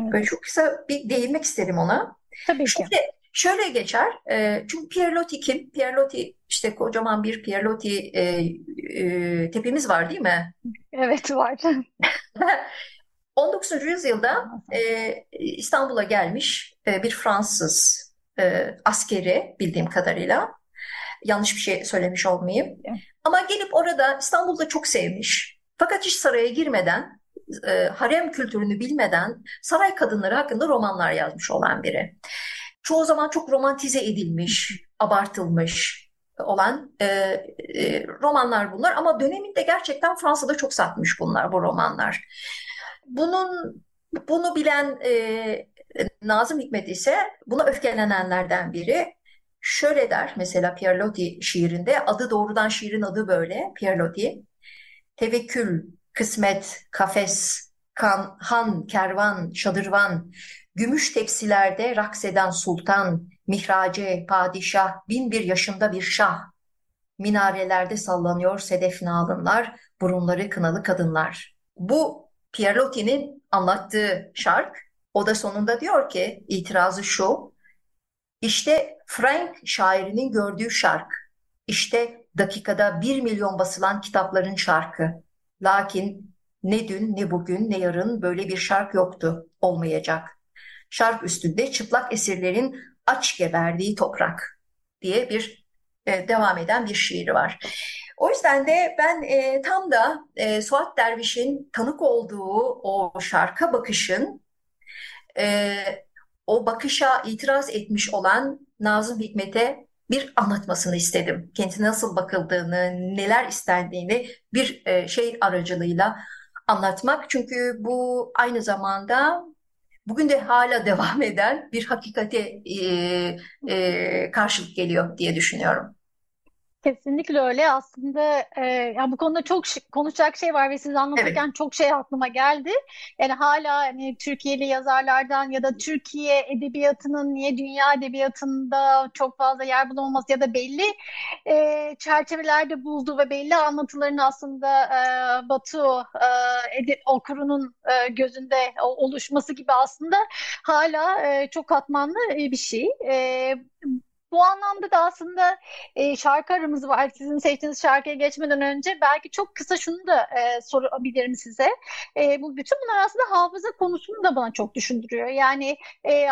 Evet. Böyle çok kısa bir değinmek isterim ona. Tabii ki. Şimdi şöyle geçer. E, çünkü Pierre Loti kim? Pierre Loti işte kocaman bir Pierre Loti e, e, tepemiz var değil mi? Evet var. [laughs] 19. yüzyılda e, İstanbul'a gelmiş e, bir Fransız e, askeri bildiğim kadarıyla. Yanlış bir şey söylemiş olmayayım. Ama gelip orada İstanbul'da çok sevmiş. Fakat hiç saraya girmeden e, harem kültürünü bilmeden saray kadınları hakkında romanlar yazmış olan biri. Çoğu zaman çok romantize edilmiş, abartılmış olan e, e, romanlar bunlar ama döneminde gerçekten Fransa'da çok satmış bunlar bu romanlar. Bunun bunu bilen e, Nazım Hikmet ise buna öfkelenenlerden biri. Şöyle der mesela Pierre Loti şiirinde adı doğrudan şiirin adı böyle Pierre Loti. Tevekkül, kısmet, kafes, kan, han, kervan, şadırvan, gümüş tepsilerde rakseden sultan, mihrace, padişah, bin bir yaşında bir şah. Minarelerde sallanıyor sedef nalınlar, burunları kınalı kadınlar. Bu Pierre Loti'nin anlattığı şark. O da sonunda diyor ki itirazı şu. İşte Frank şairinin gördüğü şark. İşte dakikada bir milyon basılan kitapların şarkı. Lakin ne dün ne bugün ne yarın böyle bir şark yoktu, olmayacak. Şark üstünde çıplak esirlerin aç geberdiği toprak diye bir e, devam eden bir şiiri var. O yüzden de ben e, tam da e, Suat Derviş'in tanık olduğu o şarka bakışın e, o bakışa itiraz etmiş olan Nazım Hikmet'e bir anlatmasını istedim. Kendine nasıl bakıldığını, neler istendiğini bir e, şey aracılığıyla anlatmak. Çünkü bu aynı zamanda bugün de hala devam eden bir hakikate e, e, karşılık geliyor diye düşünüyorum. Kesinlikle öyle. Aslında e, yani bu konuda çok konuşacak şey var ve siz anlatırken evet. çok şey aklıma geldi. Yani hala hani Türkiye'li yazarlardan ya da Türkiye edebiyatının niye dünya edebiyatında çok fazla yer bulamaması ya da belli e, çerçevelerde bulduğu ve belli anlatıların aslında e, Batu e, ede, okurunun e, gözünde oluşması gibi aslında hala e, çok katmanlı bir şey. E, bu anlamda da aslında e, şarkı aramız var. Sizin seçtiğiniz şarkıya geçmeden önce belki çok kısa şunu da e, sorabilirim size. E, bu bütün bunlar aslında hafıza konusunu da bana çok düşündürüyor. Yani e,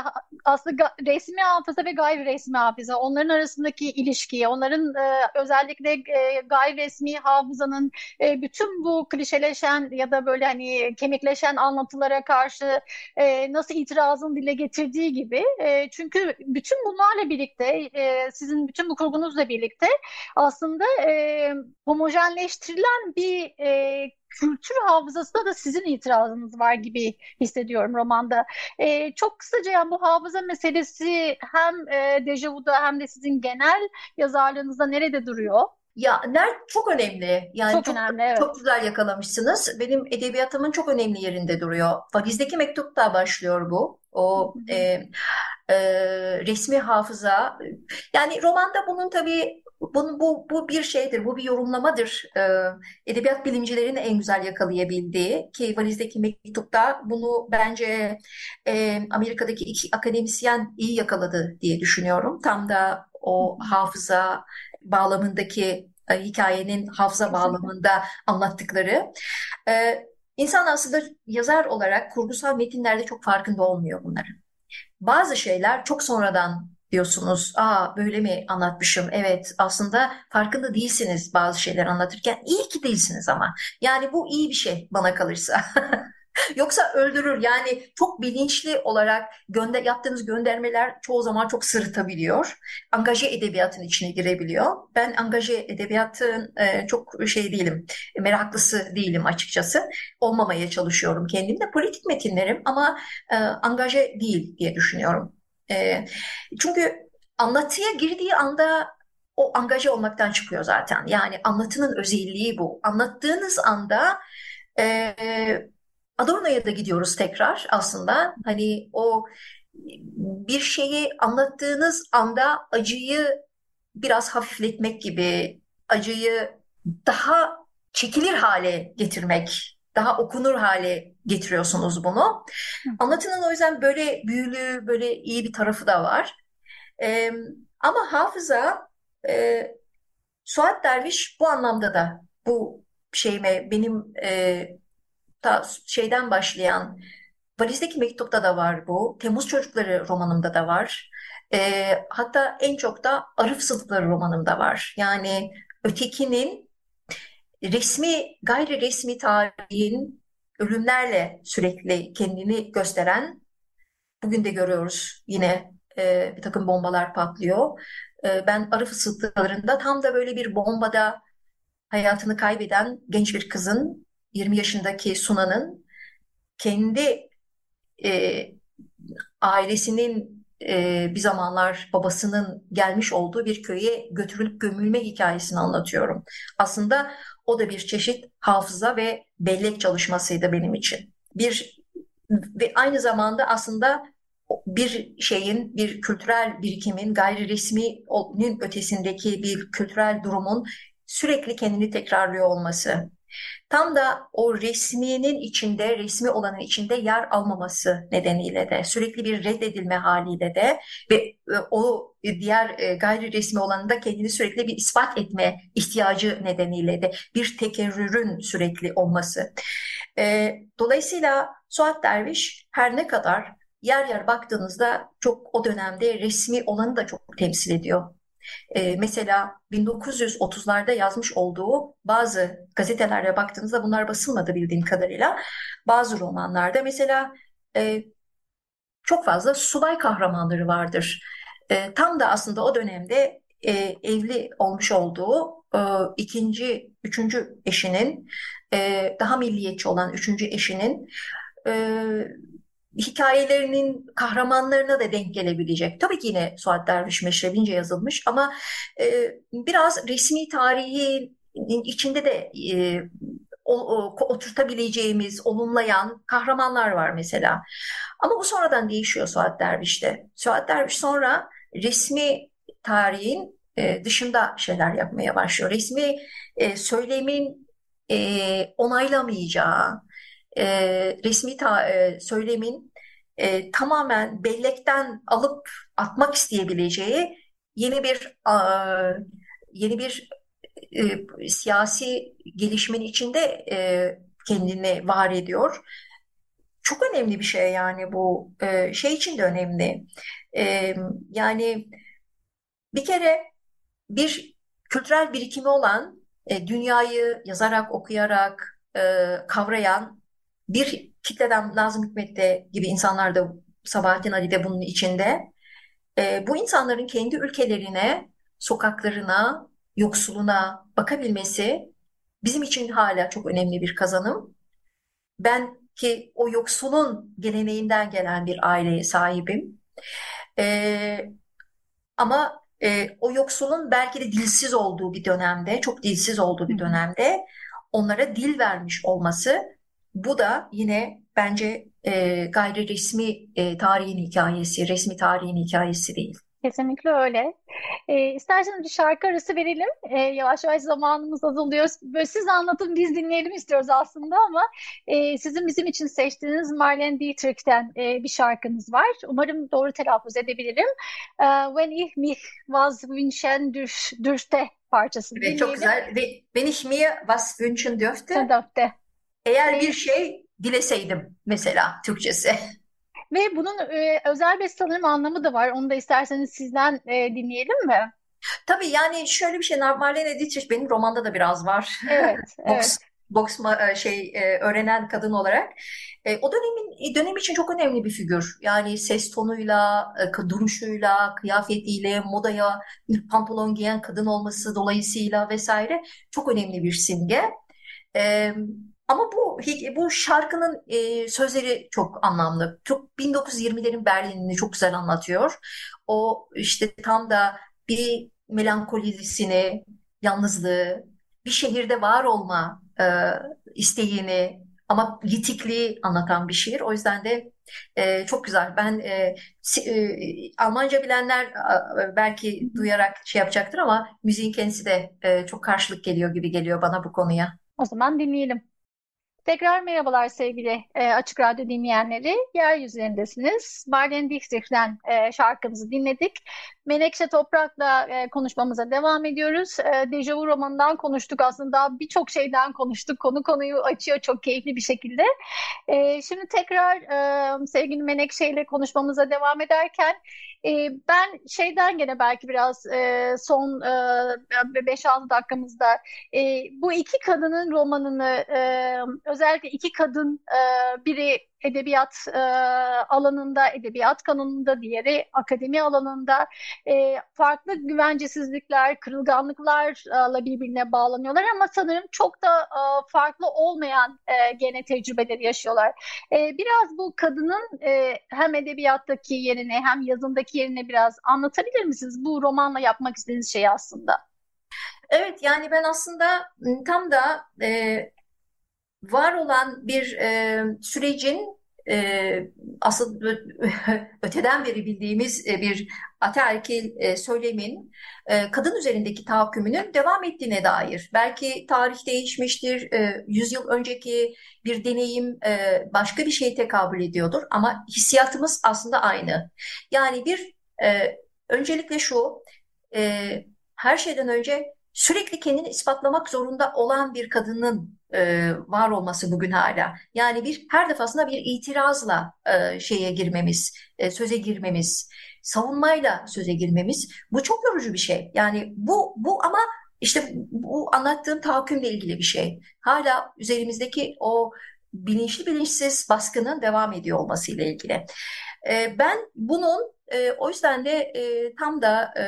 aslında resmi hafıza ve gayri resmi hafıza, onların arasındaki ilişkiyi, onların e, özellikle e, gayri resmi hafızanın e, bütün bu klişeleşen ya da böyle hani kemikleşen anlatılara karşı e, nasıl itirazın dile getirdiği gibi. E, çünkü bütün bunlarla birlikte e, sizin bütün bu kurgunuzla birlikte aslında e, homojenleştirilen bir e, kültür hafızasında da sizin itirazınız var gibi hissediyorum romanda. E, çok kısaca yani bu hafıza meselesi hem e, Dejavu'da hem de sizin genel yazarlığınızda nerede duruyor? Ya ner çok önemli. Yani çok, çok önemli, evet. Çok güzel yakalamışsınız. Benim edebiyatımın çok önemli yerinde duruyor. Valizdeki mektupta başlıyor bu. O e, e, resmi hafıza. Yani romanda bunun tabii bu, bu, bu bir şeydir, bu bir yorumlamadır. Ee, edebiyat bilimcilerin en güzel yakalayabildiği ki valizdeki mektupta bunu bence e, Amerika'daki iki akademisyen iyi yakaladı diye düşünüyorum. Tam da o hafıza bağlamındaki e, hikayenin hafıza bağlamında anlattıkları. E, insan aslında yazar olarak kurgusal metinlerde çok farkında olmuyor bunların. Bazı şeyler çok sonradan diyorsunuz. Aa böyle mi anlatmışım? Evet aslında farkında değilsiniz bazı şeyler anlatırken. İyi ki değilsiniz ama. Yani bu iyi bir şey bana kalırsa. [laughs] [laughs] Yoksa öldürür. Yani çok bilinçli olarak gönder yaptığınız göndermeler çoğu zaman çok sırıtabiliyor. Angaje edebiyatın içine girebiliyor. Ben angaje edebiyatın e, çok şey değilim, meraklısı değilim açıkçası. Olmamaya çalışıyorum kendimde. Politik metinlerim ama e, angaje değil diye düşünüyorum. E, çünkü anlatıya girdiği anda o angaje olmaktan çıkıyor zaten. Yani anlatının özelliği bu. Anlattığınız anda e, Adorno'ya da gidiyoruz tekrar aslında. Hani o bir şeyi anlattığınız anda acıyı biraz hafifletmek gibi, acıyı daha çekilir hale getirmek, daha okunur hale getiriyorsunuz bunu. Anlatının o yüzden böyle büyülü, böyle iyi bir tarafı da var. Ee, ama hafıza, e, Suat Derviş bu anlamda da bu şeyime benim e, ta şeyden başlayan Valizdeki Mektup'ta da var bu. Temmuz Çocukları romanımda da var. E, hatta en çok da Arif Sınıfları romanımda var. Yani ötekinin resmi, gayri resmi tarihin ölümlerle sürekli kendini gösteren, bugün de görüyoruz yine e, bir takım bombalar patlıyor. E, ben Arif Sınıflarında tam da böyle bir bombada hayatını kaybeden genç bir kızın 20 yaşındaki Suna'nın kendi e, ailesinin e, bir zamanlar babasının gelmiş olduğu bir köye götürülüp gömülme hikayesini anlatıyorum. Aslında o da bir çeşit hafıza ve bellek çalışmasıydı benim için. Bir ve aynı zamanda aslında bir şeyin, bir kültürel birikimin, gayri resminin ötesindeki bir kültürel durumun sürekli kendini tekrarlıyor olması. Tam da o resminin içinde, resmi olanın içinde yer almaması nedeniyle de sürekli bir reddedilme haliyle de ve e, o diğer e, gayri resmi olanında kendini sürekli bir ispat etme ihtiyacı nedeniyle de bir tekerrürün sürekli olması. E, dolayısıyla Suat Derviş her ne kadar yer yer baktığınızda çok o dönemde resmi olanı da çok temsil ediyor. E, mesela 1930'larda yazmış olduğu bazı gazetelerde baktığınızda bunlar basılmadı bildiğim kadarıyla. Bazı romanlarda mesela e, çok fazla subay kahramanları vardır. E, tam da aslında o dönemde e, evli olmuş olduğu e, ikinci, üçüncü eşinin, e, daha milliyetçi olan üçüncü eşinin e, hikayelerinin kahramanlarına da denk gelebilecek. Tabii ki yine Suat Derviş meşrebince yazılmış ama e, biraz resmi tarihin içinde de e, o, o, oturtabileceğimiz, olumlayan kahramanlar var mesela. Ama bu sonradan değişiyor Suat Derviş'te. Suat Derviş sonra resmi tarihin e, dışında şeyler yapmaya başlıyor. Resmi e, söylemin e, onaylamayacağı, e, resmi ta, e, söylemin e, tamamen bellekten alıp atmak isteyebileceği yeni bir a, yeni bir e, siyasi gelişmenin içinde e, kendini var ediyor. Çok önemli bir şey yani bu e, şey için de önemli. E, yani bir kere bir kültürel birikimi olan e, dünyayı yazarak, okuyarak e, kavrayan bir kitleden Nazım Hikmet'te gibi insanlar da Sabahattin Ali de bunun içinde. E, bu insanların kendi ülkelerine, sokaklarına, yoksuluna bakabilmesi bizim için hala çok önemli bir kazanım. Ben ki o yoksulun geleneğinden gelen bir aileye sahibim. E, ama e, o yoksulun belki de dilsiz olduğu bir dönemde, çok dilsiz olduğu bir dönemde onlara dil vermiş olması bu da yine bence e, gayri resmi e, tarihin hikayesi, resmi tarihin hikayesi değil. Kesinlikle öyle. E, isterseniz bir şarkı arası verelim. E, yavaş yavaş zamanımız azalıyor. Böyle siz anlatın biz dinleyelim istiyoruz aslında ama e, sizin bizim için seçtiğiniz Marlene Dietrich'ten e, bir şarkınız var. Umarım doğru telaffuz edebilirim. E, When ich mich was wünschen dürfte parçası. Evet, çok güzel. Wenn ich mir was wünschen dürfte. Dürfte. Eğer bir şey dileseydim mesela Türkçesi. Ve bunun e, özel bir sanırım anlamı da var. Onu da isterseniz sizden e, dinleyelim mi? Tabii yani şöyle bir şey Marlene Dietrich benim romanda da biraz var. Evet, [laughs] boks, boks e, şey e, öğrenen kadın olarak. E, o dönemin dönem için çok önemli bir figür. Yani ses tonuyla, duruşuyla, kıyafetiyle, modaya bir pantolon giyen kadın olması dolayısıyla vesaire çok önemli bir simge. Ama bu bu şarkının e, sözleri çok anlamlı. Çok 1920'lerin Berlin'ini çok güzel anlatıyor. O işte tam da bir melankolisini, yalnızlığı, bir şehirde var olma e, isteğini ama yitikliği anlatan bir şiir. O yüzden de e, çok güzel. Ben e, e, Almanca bilenler e, belki duyarak şey yapacaktır ama müziğin kendisi de e, çok karşılık geliyor gibi geliyor bana bu konuya. O zaman dinleyelim. Tekrar merhabalar sevgili e, Açık Radyo dinleyenleri. Yeryüzlerindesiniz. Marlene Dietrich'ten e, şarkımızı dinledik. Menekşe Toprak'la e, konuşmamıza devam ediyoruz. E, Dejavu romanından konuştuk aslında. Birçok şeyden konuştuk. Konu konuyu açıyor çok keyifli bir şekilde. E, şimdi tekrar e, sevgili Menekşe ile konuşmamıza devam ederken e, ben şeyden gene belki biraz e, son e, 5-6 dakikamızda e, bu iki kadının romanını e, özellikle iki kadın biri edebiyat e, alanında, edebiyat kanonunda, diğeri akademi alanında e, farklı güvencesizlikler, kırılganlıklarla birbirine bağlanıyorlar ama sanırım çok da e, farklı olmayan e, gene tecrübeleri yaşıyorlar. E, biraz bu kadının e, hem edebiyattaki yerini hem yazındaki yerini biraz anlatabilir misiniz? Bu romanla yapmak istediğiniz şey aslında. Evet yani ben aslında tam da e, var olan bir e, sürecin e, asıl [laughs] öteden beri bildiğimiz e, bir ataerkil e, söylemin e, kadın üzerindeki tahakkümünün devam ettiğine dair. Belki tarih değişmiştir, e, yüzyıl önceki bir deneyim e, başka bir şeye tekabül ediyordur ama hissiyatımız aslında aynı. Yani bir e, öncelikle şu, e, her şeyden önce sürekli kendini ispatlamak zorunda olan bir kadının e, var olması bugün hala. Yani bir her defasında bir itirazla e, şeye girmemiz, e, söze girmemiz, savunmayla söze girmemiz bu çok yorucu bir şey. Yani bu bu ama işte bu anlattığım tahakkümle ilgili bir şey. Hala üzerimizdeki o bilinçli bilinçsiz baskının devam ediyor olmasıyla ilgili. E, ben bunun e, o yüzden de e, tam da e,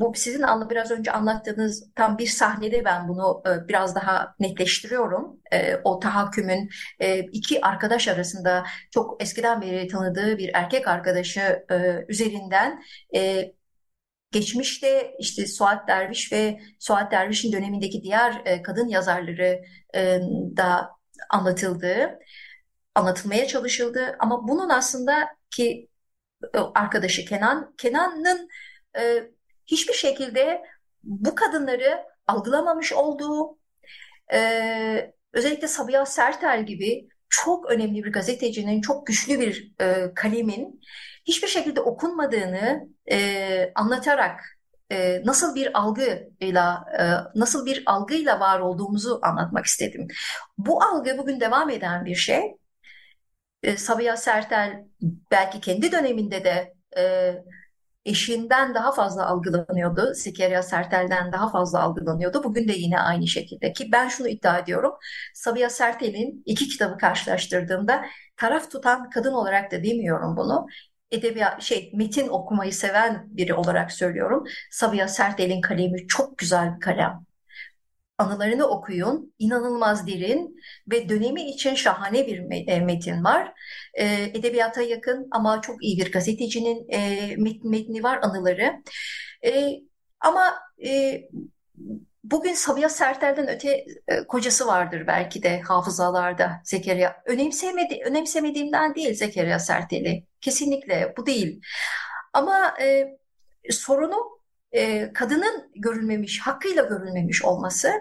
bu sizin anla biraz önce anlattığınız tam bir sahnede ben bunu e, biraz daha netleştiriyorum. E, o tahakkümün e, iki arkadaş arasında çok eskiden beri tanıdığı bir erkek arkadaşı e, üzerinden e, geçmişte işte Suat Derviş ve Suat Derviş'in dönemindeki diğer e, kadın yazarları e, da anlatıldığı, anlatılmaya çalışıldı. Ama bunun aslında ki e, arkadaşı Kenan, Kenan'ın e, hiçbir şekilde bu kadınları algılamamış olduğu, e, özellikle Sabiha Sertel gibi çok önemli bir gazetecinin, çok güçlü bir e, kalemin hiçbir şekilde okunmadığını e, anlatarak e, nasıl bir algıyla e, nasıl bir algıyla var olduğumuzu anlatmak istedim. Bu algı bugün devam eden bir şey. E, Sabiha Sertel belki kendi döneminde de e, eşinden daha fazla algılanıyordu. Zekeriya Sertel'den daha fazla algılanıyordu. Bugün de yine aynı şekilde ki ben şunu iddia ediyorum. Sabiha Sertel'in iki kitabı karşılaştırdığımda taraf tutan kadın olarak da demiyorum bunu. Edebiyat şey metin okumayı seven biri olarak söylüyorum. Sabiha Sertel'in kalemi çok güzel bir kalem anılarını okuyun. İnanılmaz derin ve dönemi için şahane bir e, metin var. E, edebiyata yakın ama çok iyi bir gazetecinin e, metni var anıları. Ama bugün Sabiha Sertel'den öte kocası vardır belki de hafızalarda Zekeriya. Önemsemedi, önemsemediğimden değil Zekeriya Sertel'i. Kesinlikle bu değil. Ama sorunu e, kadının görülmemiş, hakkıyla görülmemiş olması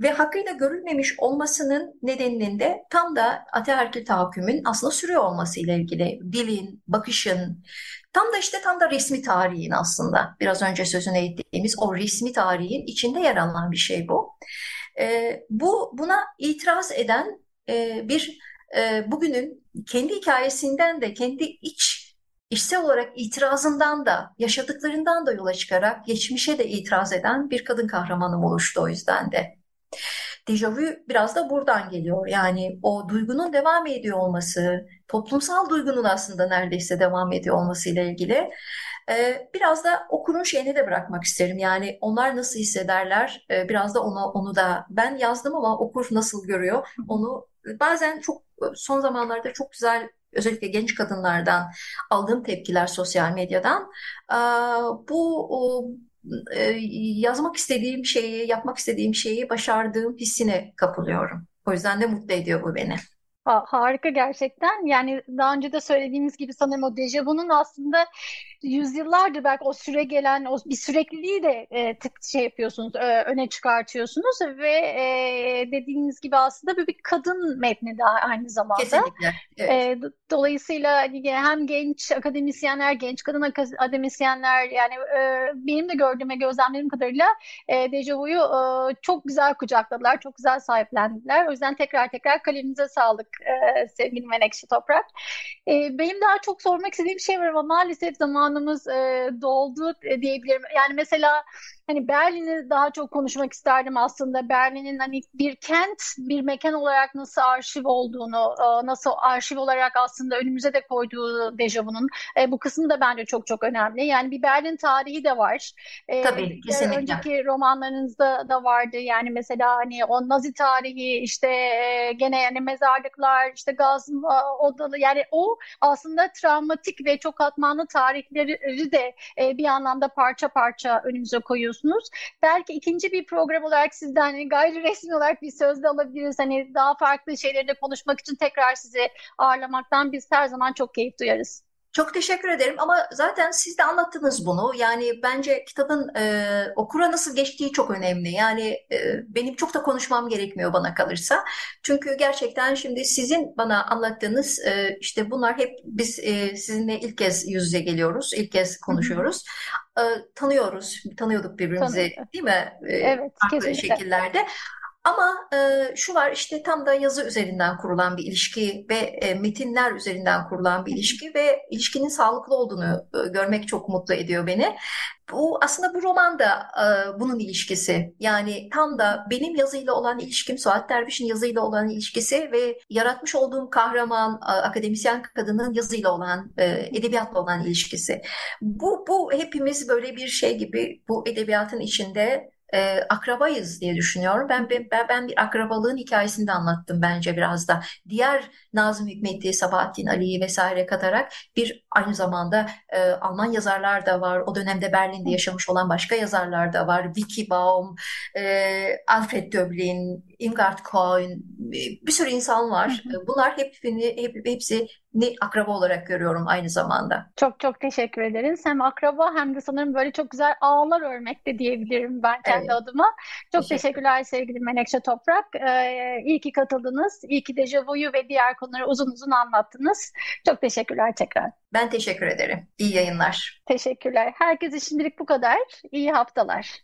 ve hakkıyla görülmemiş olmasının nedeninin de tam da ataerkil tahakkümün aslında sürüyor olması ile ilgili dilin, bakışın, tam da işte tam da resmi tarihin aslında biraz önce sözüne ettiğimiz o resmi tarihin içinde yer alan bir şey bu. E, bu buna itiraz eden e, bir e, bugünün kendi hikayesinden de kendi iç işsel olarak itirazından da yaşadıklarından da yola çıkarak geçmişe de itiraz eden bir kadın kahramanım oluştu o yüzden de. Dejavu biraz da buradan geliyor. Yani o duygunun devam ediyor olması, toplumsal duygunun aslında neredeyse devam ediyor olması ile ilgili. Ee, biraz da okurun şeyini de bırakmak isterim. Yani onlar nasıl hissederler? Ee, biraz da onu onu da ben yazdım ama okur nasıl görüyor? Onu bazen çok son zamanlarda çok güzel özellikle genç kadınlardan aldığım tepkiler sosyal medyadan bu e, yazmak istediğim şeyi, yapmak istediğim şeyi başardığım hissine kapılıyorum. O yüzden de mutlu ediyor bu beni. Ha, harika gerçekten. Yani daha önce de söylediğimiz gibi sanırım o dejavunun aslında yüzyıllardır belki o süre gelen o bir sürekliliği de e, şey yapıyorsunuz, e, öne çıkartıyorsunuz ve e, dediğiniz gibi aslında bir, bir kadın metni daha aynı zamanda. Kesinlikle. Evet. E, dolayısıyla hani hem genç akademisyenler, genç kadın akademisyenler yani e, benim de gördüğüm ve gözlemlerim kadarıyla e, dejavuyu e, çok güzel kucakladılar, çok güzel sahiplendiler. O yüzden tekrar tekrar kaleminize sağlık e, sevgili Menekşe Toprak. E, benim daha çok sormak istediğim şey var ama maalesef zamanımız e, doldu diyebilirim. Yani mesela hani Berlin'i daha çok konuşmak isterdim aslında. Berlin'in hani bir kent, bir mekan olarak nasıl arşiv olduğunu, e, nasıl arşiv olarak aslında önümüze de koyduğu Dejavun'un e, bu kısmı da bence çok çok önemli. Yani bir Berlin tarihi de var. E, Tabii, kesinlikle. Önceki romanlarınızda da vardı. Yani mesela hani o Nazi tarihi, işte gene yani mezarlıklar, işte gaz odalı yani o aslında travmatik ve çok katmanlı tarihleri de bir anlamda parça parça önümüze koyuyorsunuz yapıyorsunuz. Belki ikinci bir program olarak sizden hani gayri resmi olarak bir sözde alabiliriz. Hani daha farklı şeyleri de konuşmak için tekrar sizi ağırlamaktan biz her zaman çok keyif duyarız. Çok teşekkür ederim ama zaten siz de anlattınız bunu. Yani bence kitabın e, okura nasıl geçtiği çok önemli. Yani e, benim çok da konuşmam gerekmiyor bana kalırsa. Çünkü gerçekten şimdi sizin bana anlattığınız e, işte bunlar hep biz e, sizinle ilk kez yüz yüze geliyoruz, ilk kez konuşuyoruz. E, tanıyoruz, tanıyorduk birbirimizi Tanıdım. değil mi? E, evet, farklı kesinlikle. şekillerde. Ama e, şu var işte tam da yazı üzerinden kurulan bir ilişki ve e, metinler üzerinden kurulan bir ilişki ve ilişkinin sağlıklı olduğunu e, görmek çok mutlu ediyor beni. Bu aslında bu roman da e, bunun ilişkisi. Yani tam da benim yazıyla olan ilişkim, Suat Derviş'in yazıyla olan ilişkisi ve yaratmış olduğum kahraman, e, akademisyen kadının yazıyla olan, e, edebiyatla olan ilişkisi. Bu, bu hepimiz böyle bir şey gibi bu edebiyatın içinde e, akrabayız diye düşünüyorum. Ben, ben ben bir akrabalığın hikayesini de anlattım bence biraz da. Diğer Nazım Hikmet'i, Sabahattin Ali'yi vesaire katarak bir aynı zamanda e, Alman yazarlar da var. O dönemde Berlin'de yaşamış olan başka yazarlar da var. Vicky Baum, e, Alfred Döblin, Ingard Cohen, bir sürü insan var. Bunlar hepsini, hep, hepsi ne akraba olarak görüyorum aynı zamanda. Çok çok teşekkür ederiz. Hem akraba hem de sanırım böyle çok güzel ağlar örmek de diyebilirim ben kendi evet. adıma. Çok Teşekkür. teşekkürler sevgili Menekşe Toprak. Ee, iyi ki katıldınız. İyi ki dejavuyu ve diğer konuları uzun uzun anlattınız. Çok teşekkürler tekrar. Ben teşekkür ederim. İyi yayınlar. Teşekkürler. Herkese şimdilik bu kadar. İyi haftalar.